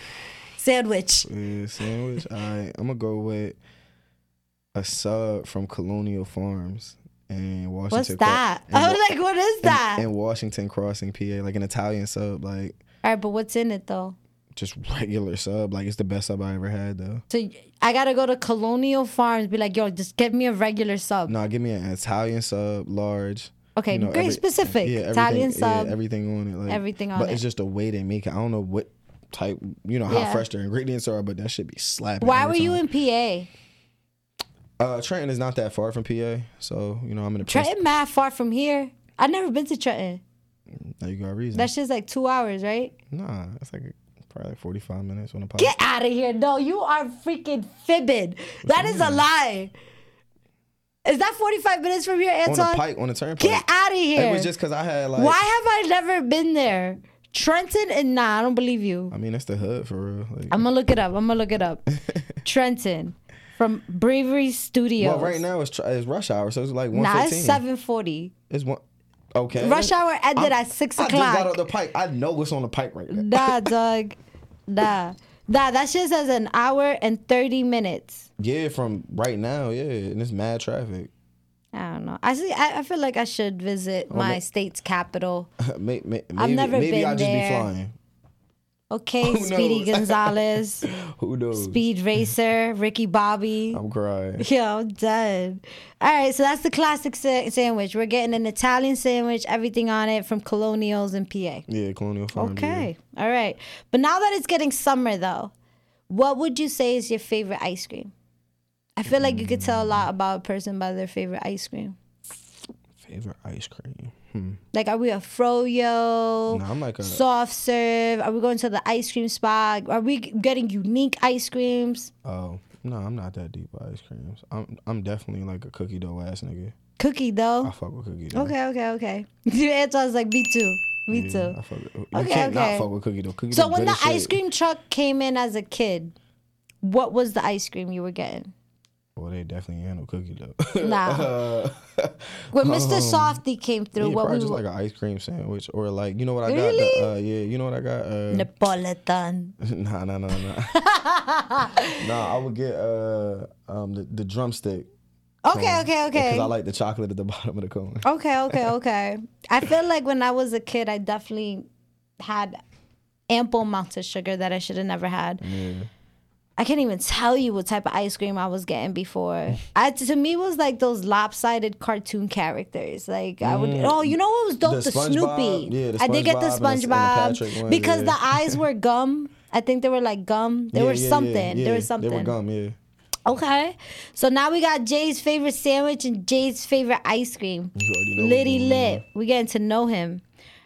Sandwich. Yeah, sandwich. All right, I'm gonna go with a sub from Colonial Farms in Washington. What's that? in I was like, what is in- that? In, Washington Crossing, PA, like an Italian sub, like All right, but what's in it though? just regular sub. Like it's the best sub I ever had though. So I gotta go to Colonial Farms, be like, yo, just get me a regular sub. No, give me an Italian sub, large. Okay, you know, great, every- specific. Yeah, Italian yeah, sub. everything on it. Like, everything on but it. But it's just the way they make it. I don't know what type. You know how Yeah. fresh their ingredients are, but that should be slapping. Why were you in PA? Uh, Trenton is not that far from PA, so you know I'm in a Trenton, mad far from here. I've never been to Trenton. Now you got a reason. That shit's like two hours, right? Nah, it's like probably like 45 minutes on the podcast. Get out of here. No, you are freaking fibbing. That is a lie. Is that 45 minutes from here, on Anton? the pike, on the turnpike. Get out of here. It was just because I had like. Why have I never been there? Trenton and nah, I don't believe you. I mean, that's the hood for real. Like, I'm gonna look it up. I'm gonna look it up. Trenton from Bravery Studios. well, right now it's, it's rush hour, so it's like Nah, 115. it's 7:40. It's one. Okay. Rush hour ended I'm- at six I just got o'clock. on the pike. I know what's on the pike right now. Nah, dog. Nah. Nah, that shit says an hour and 30 minutes. Yeah, from right now, yeah, and it's mad traffic. I don't know. I see. I, I feel like I should visit my ma- state's capital. May- may- maybe, I've never maybe been I'll just there. be flying. Okay, Who Speedy knows? Gonzales, Who knows? Speed Racer, Ricky Bobby. I'm crying. Yo, I'm done. All right, so that's the classic sa- sandwich. We're getting an Italian sandwich, everything on it from Colonials in PA. Yeah, Colonial Farm. Okay, all right. But now that it's getting summer, though, what would you say is your favorite ice cream? I feel like you could tell a lot about a person by their favorite ice cream. Favorite ice cream. Hmm. Like, are we a froyo? No, I'm like a. soft serve? Are we going to the ice cream spot? Are we getting unique ice creams? Oh no, I'm not that deep with ice creams. I'm I'm definitely like a cookie dough ass nigga. Cookie dough. I fuck with cookie dough. Okay, okay, okay. Your answer was like me too. Me Yeah, too. I fuck with, you Okay, can't okay. not fuck with cookie dough. Cookie So dough when the shit. ice cream truck came in as a kid, what was the ice cream you were getting? Well, they definitely handle cookie dough. Nah. uh, When Mr. Softee came through, yeah, what probably we just like an ice cream sandwich or like you know what I got? Really? The, uh, yeah, you know what I got? Uh, Napolitan. nah, nah, nah, nah. nah, I would get uh um the, the drumstick. Okay, cone, okay, okay. Because I like the chocolate at the bottom of the cone. Okay, okay, okay. I feel like when I was a kid, I definitely had ample amounts of sugar that I should have never had. Yeah. I can't even tell you what type of ice cream I was getting before. I, to me, it was like those lopsided cartoon characters. Like I would, oh, you know what was dope? Mm. The The? Snoopy. Yeah, the I did get the SpongeBob and and the Patrick SpongeBob ones, because yeah. the eyes were gum. I think they were like gum. They Yeah, were yeah, something. yeah. There was something. They were gum, yeah. Okay. So now we got Jaé's favorite sandwich and Jaé's favorite ice cream. Liddy going lit. We getting to know him.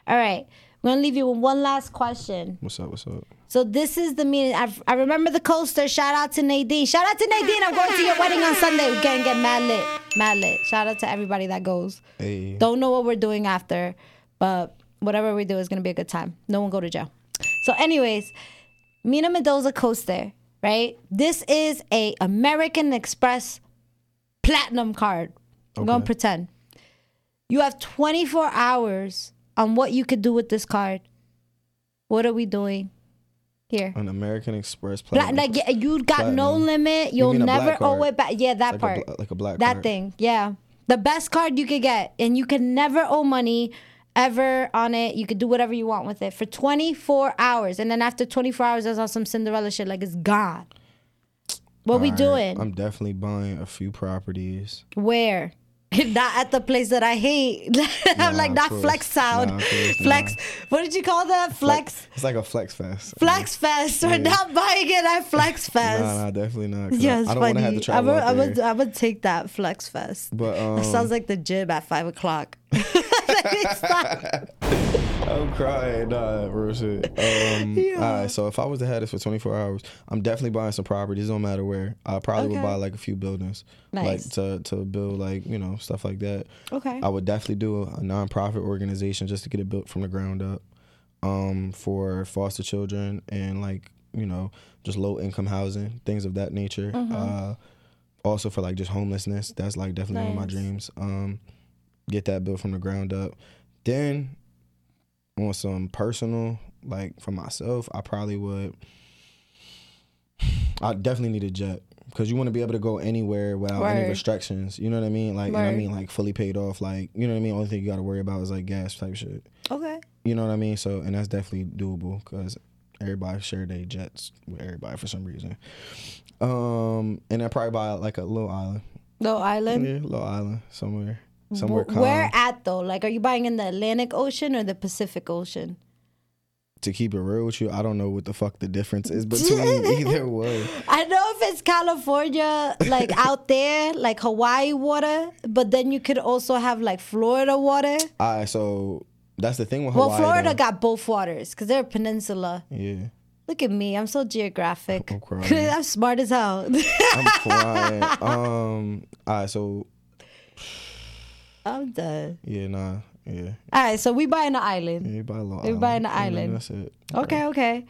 All right. We're gonna leave you with one last question. What's up? What's up? So this is the meaning. I, I remember the coaster. Shout out to Nadine. Shout out to Nadine. I'm going to your wedding on Sunday. We're gonna get mad lit. Mad lit. Shout out to everybody that goes. Hey. Don't know what we're doing after, but whatever we do is gonna be a good time. No one go to jail. So, anyways, Mina Mendoza coaster, right? This is a American Express platinum card. I'm gonna pretend. You have 24 hours on what you could do with this card. What are we doing here? An American Express Pla- platinum. like you got no limit. You'll a never owe it back. Yeah, that like part. A, like a black card. that card. thing. Yeah. The best card you could get. And you can never owe money ever on it. You could do whatever you want with it for 24 hours. And then after 24 hours, there's all some Cinderella shit. Like it's gone. What we Alright, doing? I'm definitely buying a few properties. Where? not at the place that I hate. I'm Nah, like not course. flex sound. Nah, course flex. What did you call that? Flex. It's like a flex fest. Flex fest. We're not buying it at Flex Fest. Nah, nah, definitely not. Yeah, it's I don't want to have funny. to I travel would, I would. I would take that Flex Fest. But um, That sounds like the gym at five o'clock. I'm crying. Nah, real shit. Um, Yeah. All right, so if I was to have this for 24 hours, I'm definitely buying some properties. Don't matter where. I probably Okay. would buy like a few buildings, like to to build like you know stuff like that. okay. I would definitely do a, a nonprofit organization just to get it built from the ground up, um, for foster children and like you know just low income housing, things of that nature. Mm-hmm. Uh, also for like just homelessness. That's like definitely one of my dreams. Um, get that built from the ground up. Then on some personal, like for myself, I probably would. I definitely need a jet because you want to be able to go anywhere without any restrictions. You know what I mean? Like, I mean like fully paid off. Like, you know what I mean? Only thing you got to worry about is like gas type shit. okay. You know what I mean? So, and that's definitely doable because everybody share their jets with everybody for some reason. Um, and I probably buy like a little island. Little island. Yeah, little island somewhere, somewhere Wh- calm. Where at though? Like, are you buying in the Atlantic Ocean or the Pacific Ocean? to keep it real with you, I don't know what the fuck the difference is between either one. I know if it's California, like out there, like Hawaii water, but then you could also have like Florida water. All right, so that's the thing with Hawaii. Well, Florida though. got both waters because they're a peninsula. yeah, Look at me, I'm so geographic. I'm. I'm smart as hell. I'm crying. um, all right, so I'm done. yeah, nah, yeah, All right, so we buying an island. yeah, you buy a little. We buying the Yeah, island. That's it. Okay, okay.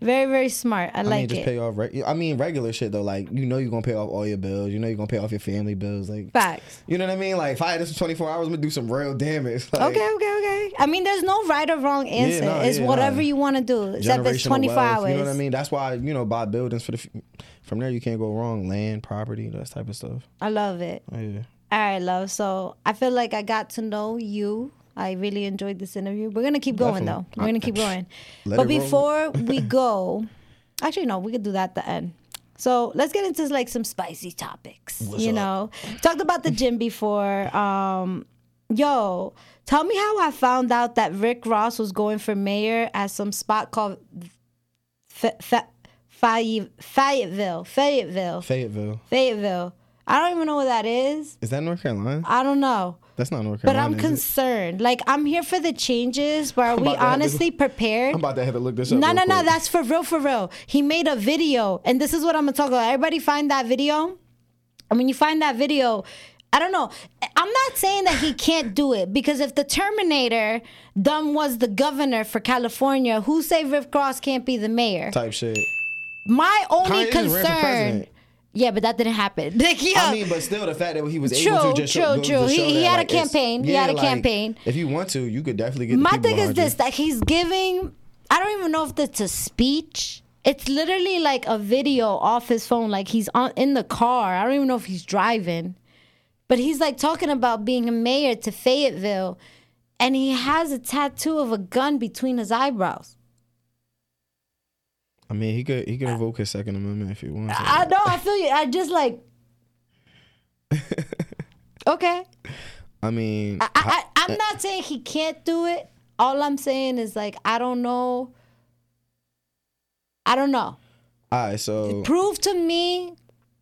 Very, very smart. I, I mean, like just it. pay off. Reg- I mean, regular shit though. Like you know, you're gonna pay off all your bills. You know, you're gonna pay off your family bills. Like Facts. you know what I mean. Like if I had this for 24 hours, I'm gonna do some real damage. Like, Okay, okay, okay. I mean, there's no right or wrong answer. nah, it's yeah, whatever nah. you want to do. Except it's 24 wealth, hours. You know what I mean? That's why you know buy buildings for the. f- From there, you can't go wrong. Land, property, that type of stuff. I love it. Yeah. All right, love. So I feel like I got to know you. I really enjoyed this interview. We're gonna keep going Definitely. though. We're gonna keep going. But before we go, actually no, we could do that at the end. So let's get into like some spicy topics. you up? know, talked about the gym before. Um, yo, tell me how I found out that Rick Ross was going for mayor at some spot called Fa- Faye- Fayetteville. Fayetteville. Fayetteville. Fayetteville. I don't even know what that is. Is that North Carolina? I don't know. That's not North Carolina. But I'm is it? concerned. Like I'm here for the changes, but are we about to have to- honestly prepared? I'm about to have to look this up. No, no, no. That's for real, for real. He made a video, and this is what I'm gonna talk about. Everybody find that video. And when you find that video, I don't know. I'm not saying that he can't do it because if the Terminator dumb was the governor for California, who say Rick Ross can't be the mayor? type shit. My only Kanye concern. Yeah, but that didn't happen. Like, yeah. I mean, but still, the fact that he was True, able to just show, true, to true. He- show he that, had a like, it's- campaign. He had a like, campaign. If you want to, you could definitely get. the My thing is this: that he's giving. I don't even know if it's a speech. It's literally like a video off his phone, like he's on in the car. I don't even know if he's driving, but he's like talking about being a mayor to Fayetteville, and he has a tattoo of a gun between his eyebrows. I mean, he could he could invoke his Second Amendment if he wants. I know. I feel you. I just like. Okay. I mean, I, I, I'm not saying he can't do it. All I'm saying is like I don't know. I don't know. all right. So Prove to me.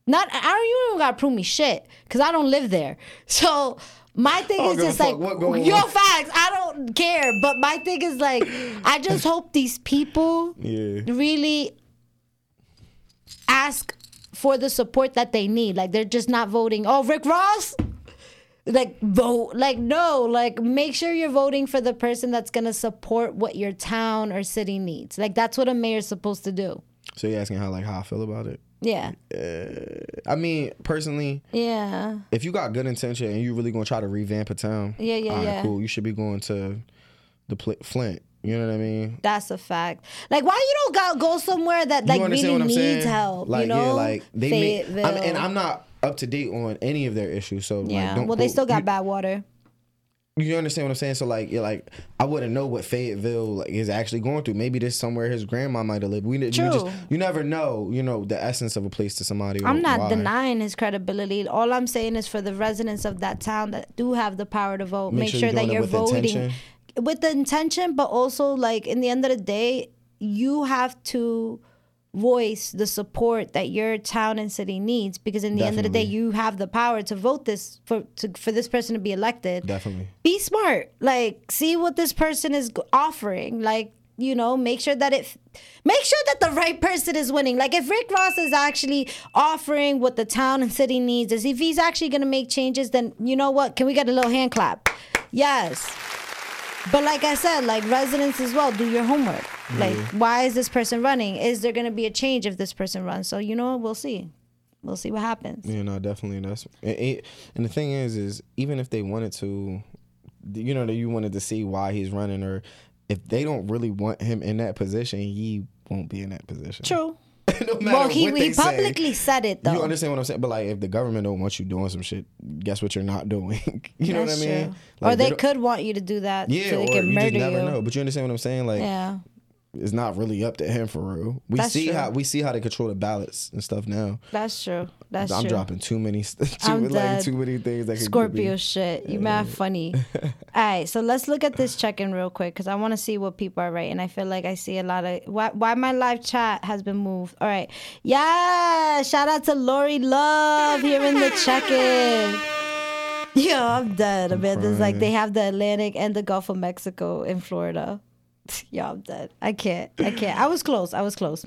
Not I don't you don't gotta prove me shit because I don't live there. So my thing oh, is just like your on. facts. I don't care. But my thing is like I just hope these people yeah, really ask for the support that they need. Like they're just not voting. Oh, Rick Ross. Like vote. Like no. Like make sure you're voting for the person that's gonna support what your town or city needs. Like that's what a mayor's supposed to do. so you're asking how like how I feel about it. Yeah. Uh, I mean, personally, Yeah. if you got good intention and you really gonna try to revamp a town, Yeah, yeah, right, yeah. cool. You should be going to the pl- Flint. You know what I mean? That's a fact. Like, why you don't go go somewhere that like really needs saying? help? Like you know, yeah, like they make. I'm, and I'm not up to date on any of their issues. So like, yeah. don't well, they still got you, bad water. You understand what I'm saying? So like, you're like, I wouldn't know what Fayetteville like, is actually going through. Maybe this somewhere his grandma might have lived. We you just you never know. You know the essence of a place to somebody. I'm not why. denying his credibility. All I'm saying is for the residents of that town that do have the power to vote, Make make, sure sure, you're that you're voting intention. with the intention, but also like in the end of the day, you have to voice the support that your town and city needs because in the end of the day, you have the power to vote this for to, for this person to be elected. Definitely. be smart. Like see what this person is offering. Like you know make sure that it make sure that the right person is winning. Like if rick ross is actually offering what the town and city needs is if he's actually going to make changes then you know what? Can we get a little hand clap? Yes. But like i said like residents as well do your homework like why is this person running is there going to be a change if this person runs so you know we'll see we'll see what happens Yeah, no, definitely. That's it- and the thing is, is even if they wanted to, you know, that you wanted to see why he's running, or if they don't really want him in that position, he won't be in that position. true no matter well he, he they say. publicly said it though You understand what I'm saying? But like, if the government don't want you doing some shit, guess what you're not doing. you know what I mean? Like, or they don't- could want you to do that Yeah, so they or can you murder just never you. know. But you understand what I'm saying? Like, Yeah. It's not really up to him for real. We That's see true. how we see how they control the ballots and stuff now. That's true. That's I'm true. dropping too many, too, I'm like dead. too many things that Scorpio be- shit. You mad funny. All right, so let's look at this check in real quick because I want to see what people are writing. I feel like I see a lot of why, why my live chat has been moved. All right, yeah. Shout out to Lori Love here in the check in. Yo, I'm dead. There's like they have the Atlantic and the Gulf of Mexico in Florida. Yo, I'm dead. I can't. I can't. I was close. I was close.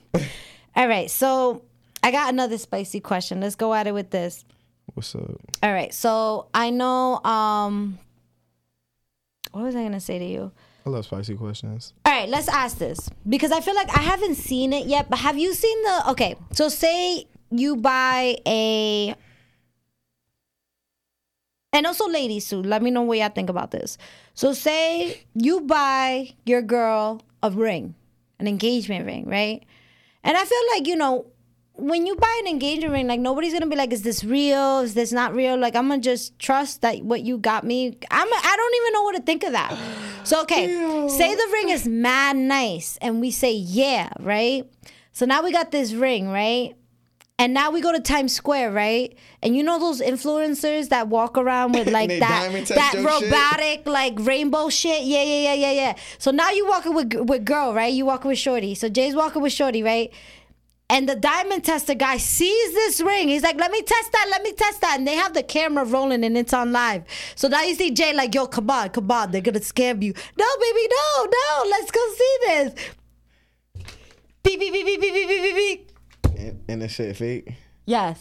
All right, so I got another spicy question. Let's go at it with this. What's up? All right. So I know um what was I gonna say to you? I love spicy questions. All right, let's ask this. Because I feel like I haven't seen it yet, but have you seen the okay, so say you buy a and also ladies too, let me know what y'all think about this. So say you buy your girl a ring, an engagement ring, right? And I feel like, you know, when you buy an engagement ring, like nobody's gonna be like, "Is this real? Is this not real?" Like I'm gonna just trust that what you got me. I'm I don't even know what to think of that. So okay, say the ring is mad nice, and we say yeah, right? So now we got this ring, right? And now we go to Times Square, right? And you know those influencers that walk around with like that that your shit? robotic like rainbow shit. Yeah, yeah, yeah, yeah, yeah. So now you walking with with girl, right? You walking with Shorty. So Jaé's walking with Shorty, right? And the diamond tester guy sees this ring. He's like, let me test that, let me test that. And they have the camera rolling and it's on live. So now you see Jaé like, yo, come on, come on. They're gonna scam you. No, baby, no, no, let's go see this. Beep, beep, beep, beep, beep, beep, beep, beep, beep. And, and the shit fake. Yes.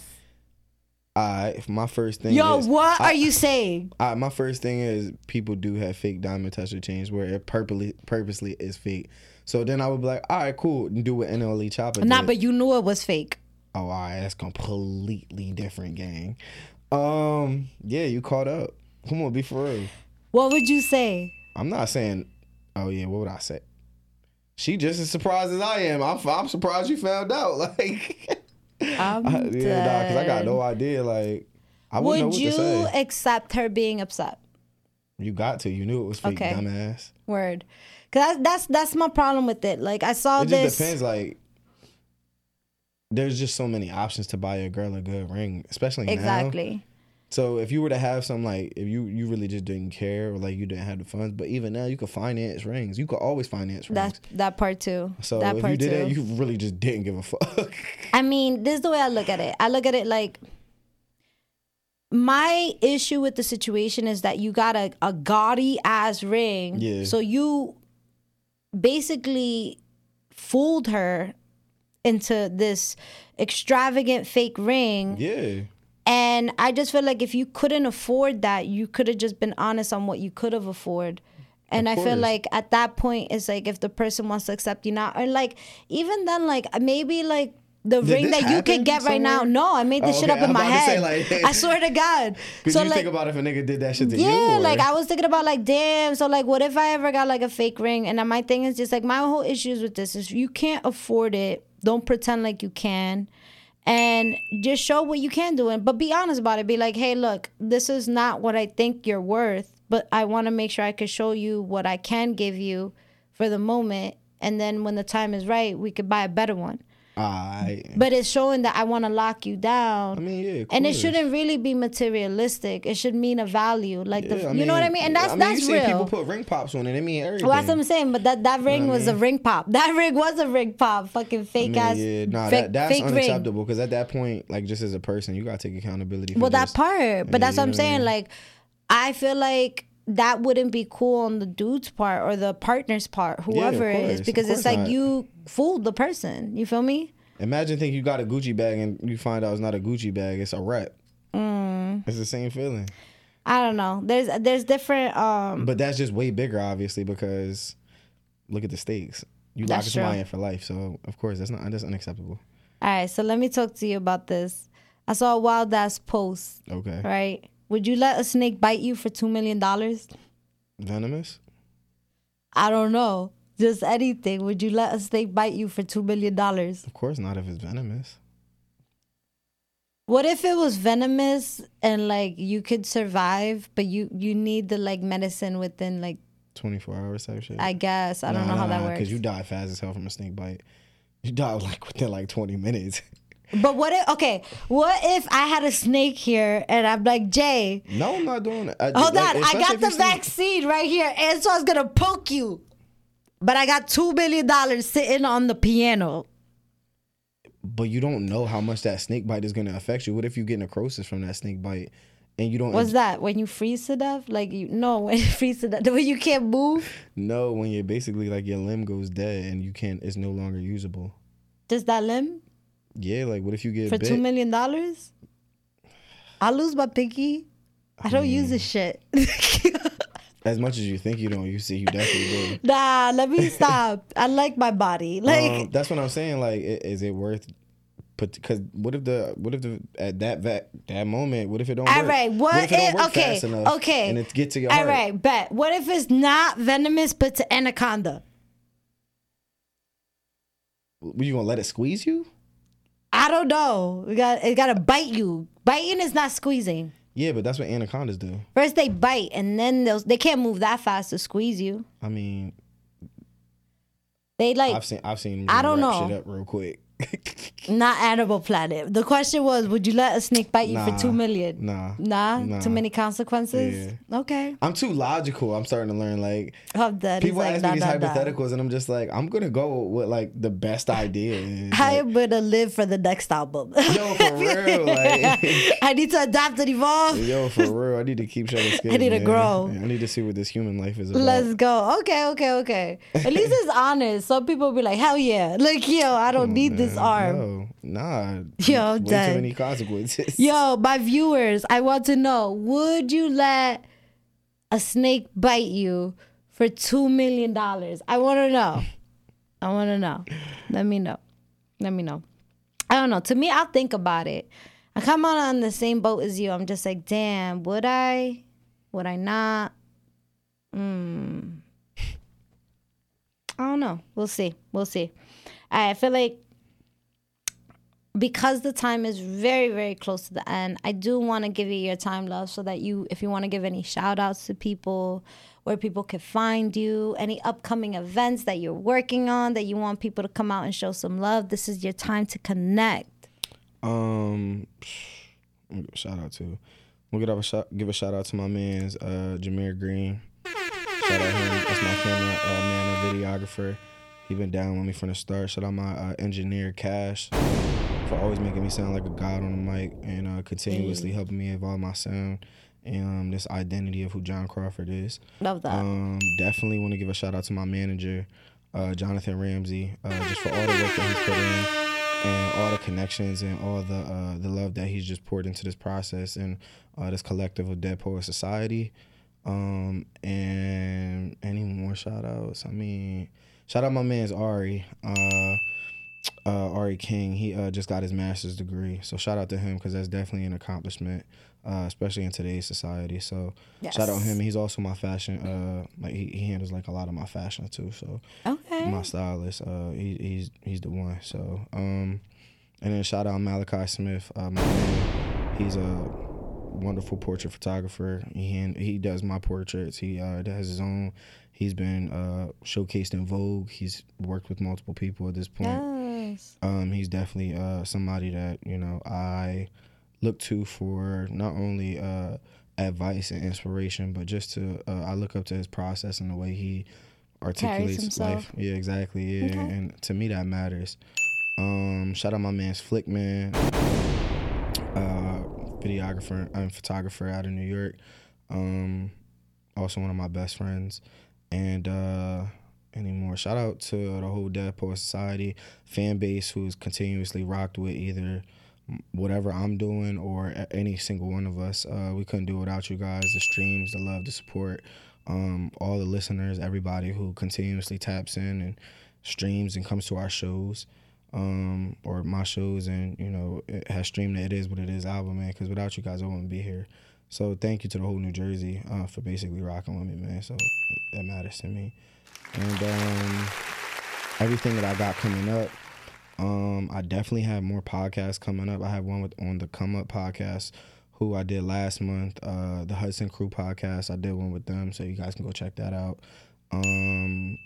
I my first thing. Yo, is, what I- are you saying? I, my first thing is people do have fake diamond tester chains where it purposely purposely is fake. So then I would be like, all right, cool, do what NLE Choppa Nah, did. but you knew it was fake. oh, all right, that's completely different, gang. Um, yeah, you caught up. Come on, be for real. What would you say? I'm not saying. Oh yeah, what would I say? She just as surprised as I am. I'm, I'm surprised you found out. Like, I'm I- yeah, nah, cause I got no idea. Like, I wouldn't know Would what you to say. accept her being upset? You got to. You knew it was fake, Okay. dumbass. Word. Cause that's that's that's my problem with it. Like I saw It this. just depends. Like, there's just so many options to buy a girl a good ring, especially now. Exactly. So if you were to have some like if you you really just didn't care or like you didn't have the funds, but even now you could finance rings. You could always finance rings. That that part too. so that if part you did too. it, you really just didn't give a fuck. I mean, this is the way I look at it. I look at it like my issue with the situation is that you got a, a gaudy ass ring. Yeah. So you basically fooled her into this extravagant fake ring. yeah. And I just feel like if you couldn't afford that, you could have just been honest on what you could have afforded. And I feel like at that point, it's like if the person wants to accept you now, or like even then, like uh, maybe like the Did ring that you can get right now. No, I made this Oh, shit up in my to say, head. like- I swear to God. Cause So you like, think about if a nigga did that shit to you. yeah, like I was thinking about like, damn. So like, what if I ever got like a fake ring? And then my thing is just like my whole issues with this is you can't afford it. Don't pretend like you can, and just show what you can do. And but be honest about it. Be like, hey, look, this is not what I think you're worth, but I want to make sure I can show you what I can give you for the moment. And then when the time is right, we could buy a better one. I, But it's showing that I want to lock you down I mean, yeah. and it shouldn't really be materialistic. It should mean a value, like the Yeah, I you know what I mean. And that's I mean, that's you real. people put ring pops on it. I mean, everything. well, that's what I'm saying. But that that ring what I was a ring pop. That ring was a ring pop. Fucking fake mean, ass. yeah, nah, fake, that, that's unacceptable. Because at that point, like, just as a person, you gotta take accountability. For Well, that part. But that's what I'm you saying. mean? Like, I feel like that wouldn't be cool on the dude's part or the partner's part, whoever it course, is, because it's like not. you fooled the person. You feel me? Imagine think you got a Gucci bag and you find out it's not a Gucci bag, it's a rep. Mm. It's the same feeling. I don't know. There's there's different. Um, But that's just way bigger, obviously, because look at the stakes. You locking somebody in for life, so of course that's not that's unacceptable. all right. So let me talk to you about this. I saw a wild ass post. Okay, Right? Would you let a snake bite you for two million dollars? venomous. I don't know. Just anything. Would you let a snake bite you for two million dollars? Of course not if it's venomous. What if it was venomous and like you could survive, but you you need the like medicine within like Twenty four hours type shit. I guess I don't know how that works. Because you die fast as hell from a snake bite. You die like within like twenty minutes. But what if okay? What if I had a snake here and I'm like Jaé? no, I'm not doing it. I, Hold like, on, I got the vaccine right here, and so I was gonna poke you, but I got two million dollars sitting on the piano. But you don't know how much that snake bite is gonna affect you. What if you get necrosis from that snake bite, and you don't What's that? When you freeze to death? Like you no, when you freeze to death, when you can't move. No, when you're basically like your limb goes dead and you can't it's no longer usable. Does that limb Yeah, like what if you get for bit? two million dollars? I lose my pinky. I don't use this shit. As much as you think you don't you see you definitely do. nah, let me stop. I like my body. Like um, that's what I'm saying. Like, is it worth? Put because what if the what if the at that that that moment what if it don't All work? right, what if it okay, enough okay. and it get to your all heart? right, bet. What if it's not venomous but to anaconda? What, you gonna let it squeeze you? I don't know. We got it. Got to bite you. Biting is not squeezing. Yeah, but that's what anacondas do. First they bite, and then they'll, they can't move that fast to squeeze you. I mean, They like I've seen I've seen. I don't know. Shit up real quick. not Animal Planet. The question was, would you let a snake bite you Nah, for two million? nah, Nah, nah. too many consequences. Okay, I'm too logical. I'm starting to learn like I'm dead. People like, ask nah, me these nah, hypotheticals, and I'm just like, I'm gonna go with like the best idea. I like, am gonna live for the next album. yo, for real, like. I need to adapt and evolve. Yo, for real, I need to keep shedding skin. I need to man. grow. I need to see what this human life is about. Let's go. Okay, okay, okay. At least it's honest. Some people be like, hell yeah. Like, yo, I don't oh, need this Man, arm. No, nah. Yo, way dead. too many consequences. Yo, my viewers, I want to know would you let a snake bite you for $2 million? I want to know. I want to know. Let me know. Let me know. I don't know. To me, I'll think about it. I come on on the same boat as you. I'm just like, damn, would I? Would I not? Mm. I don't know. We'll see. We'll see. I feel like because the time is very very close to the end i do want to give you your time love so that you if you want to give any shout outs to people where people can find you, any upcoming events that you're working on that you want people to come out and show some love. This is your time to connect. Um, a shout out to. We'll give a shout, give a shout out to my man's uh, Jameer Green. Shout out him. That's my camera uh, man and videographer. He been down with me from the start. Shout out my uh, engineer Cash for always making me sound like a god on the mic and uh, continuously helping me evolve my sound and um, this identity of who John Crawford is. Love that. Um, definitely want to give a shout out to my manager, uh, Jonathan Ramsey, uh, just for all the work that he's put in and all the connections and all the uh, the love that he's just poured into this process and uh, this collective of Dead Poet Society. Um, and any more shout outs? I mean, shout out my man's Ari. Uh, uh, Ari King. He uh, just got his master's degree, so shout out to him because that's definitely an accomplishment, uh, especially in today's society. So shout out Yes. him. He's also my fashion. Uh, like he, he handles like a lot of my fashion too. So okay. my stylist. Uh, he, he's he's the one. So um, and then shout out Malachi Smith. Uh, man. He's a wonderful portrait photographer. He he does my portraits. He uh, does his own. He's been uh, showcased in Vogue. He's worked with multiple people at this point. Yes. Um, he's definitely uh, somebody that you know I look to for not only uh, advice and inspiration, but just to uh, I look up to his process and the way he articulates life. Yeah, exactly. Yeah, Okay. and to me that matters. Um, shout out my man's Flickman, uh, videographer and photographer out of New York. Um, also one of my best friends, and uh, any more. Shout out to the whole Dead Society fan base who's continuously rocked with either whatever I'm doing or any single one of us. Uh, we couldn't do it without you guys. The streams, the love, the support, um, all the listeners, everybody who continuously taps in and streams and comes to our shows. Um, or my shows, and you know, has streamed It Is What It Is album, man. Because without you guys, I wouldn't be here. So thank you to the whole New Jersey uh, for basically rocking with me, man. So that matters to me. And um, everything that I got coming up, um, I definitely have more podcasts coming up. I have one with on the Come Up podcast, who I did last month. Uh, the Hudson Crew podcast, I did one with them, so you guys can go check that out. Um,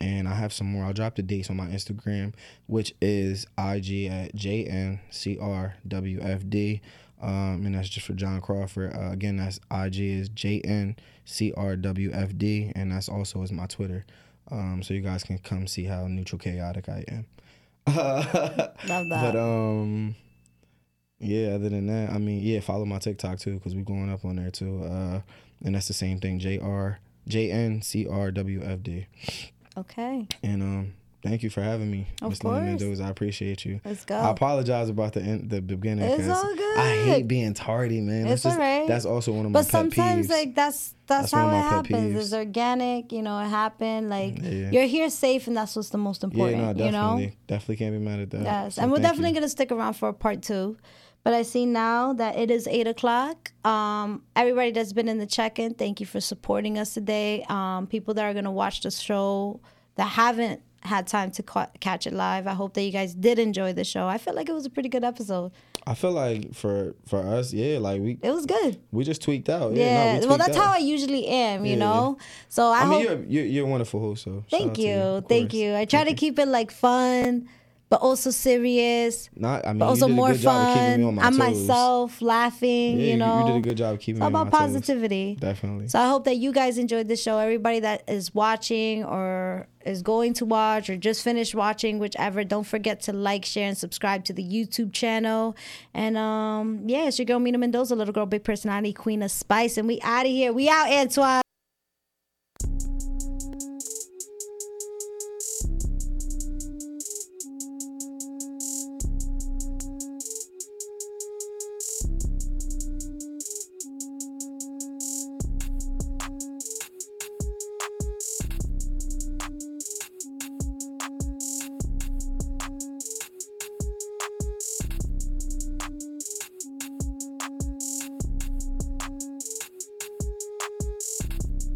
and I have some more. I'll drop the dates on my Instagram, which is IG at JNCRWFD. Um, and that's just for John Crawford. Uh, again, that's IG is JNCRWFD, and that's also is my Twitter. Um, so you guys can come see how neutral chaotic I am. Love that. But um, yeah. Other than that, I mean, yeah, follow my TikTok too because we're going up on there too. Uh, and that's the same thing. J R J N C R W F D. okay. And um, thank you for having me, Of Miss Lily. Mendoza. I appreciate you. Let's go. I apologize about the end, the beginning. It's all good. I hate being tardy, man. It's That's just, alright. That's also one of my but sometimes peeves. like that's that's, That's how it happens it's organic you know it happened like Yeah. you're here safe and that's what's the most yeah, important no, definitely, you know definitely can't be mad at that. yes So and we're definitely you. gonna stick around for a part two but i see now that it is eight o'clock um everybody that's been in the check-in thank you for supporting us today um people that are gonna watch the show that haven't had time to ca- catch it live i hope that you guys did enjoy the show i feel like it was a pretty good episode I feel like for for us, yeah, like we it was good we just tweaked out. Yeah, yeah, no, we well that's out. how i usually am you Yeah. know so i, I mean, hope you're, you're you're a wonderful host, so Thank to you. Thank you. I try to keep it like fun, but also serious, Not, I mean, but also more good job of keeping me fun. my I'm toes. myself, laughing, Yeah, you know. you did a good job keeping It's all me on about my toes. positivity. Definitely. So I hope that you guys enjoyed the show. Everybody that is watching or is going to watch or just finished watching, whichever, don't forget to like, share, and subscribe to the YouTube channel. And um, yeah, it's your girl Mina Mendoza, little girl, big personality, queen of spice, and we out of here. We out, Antoine.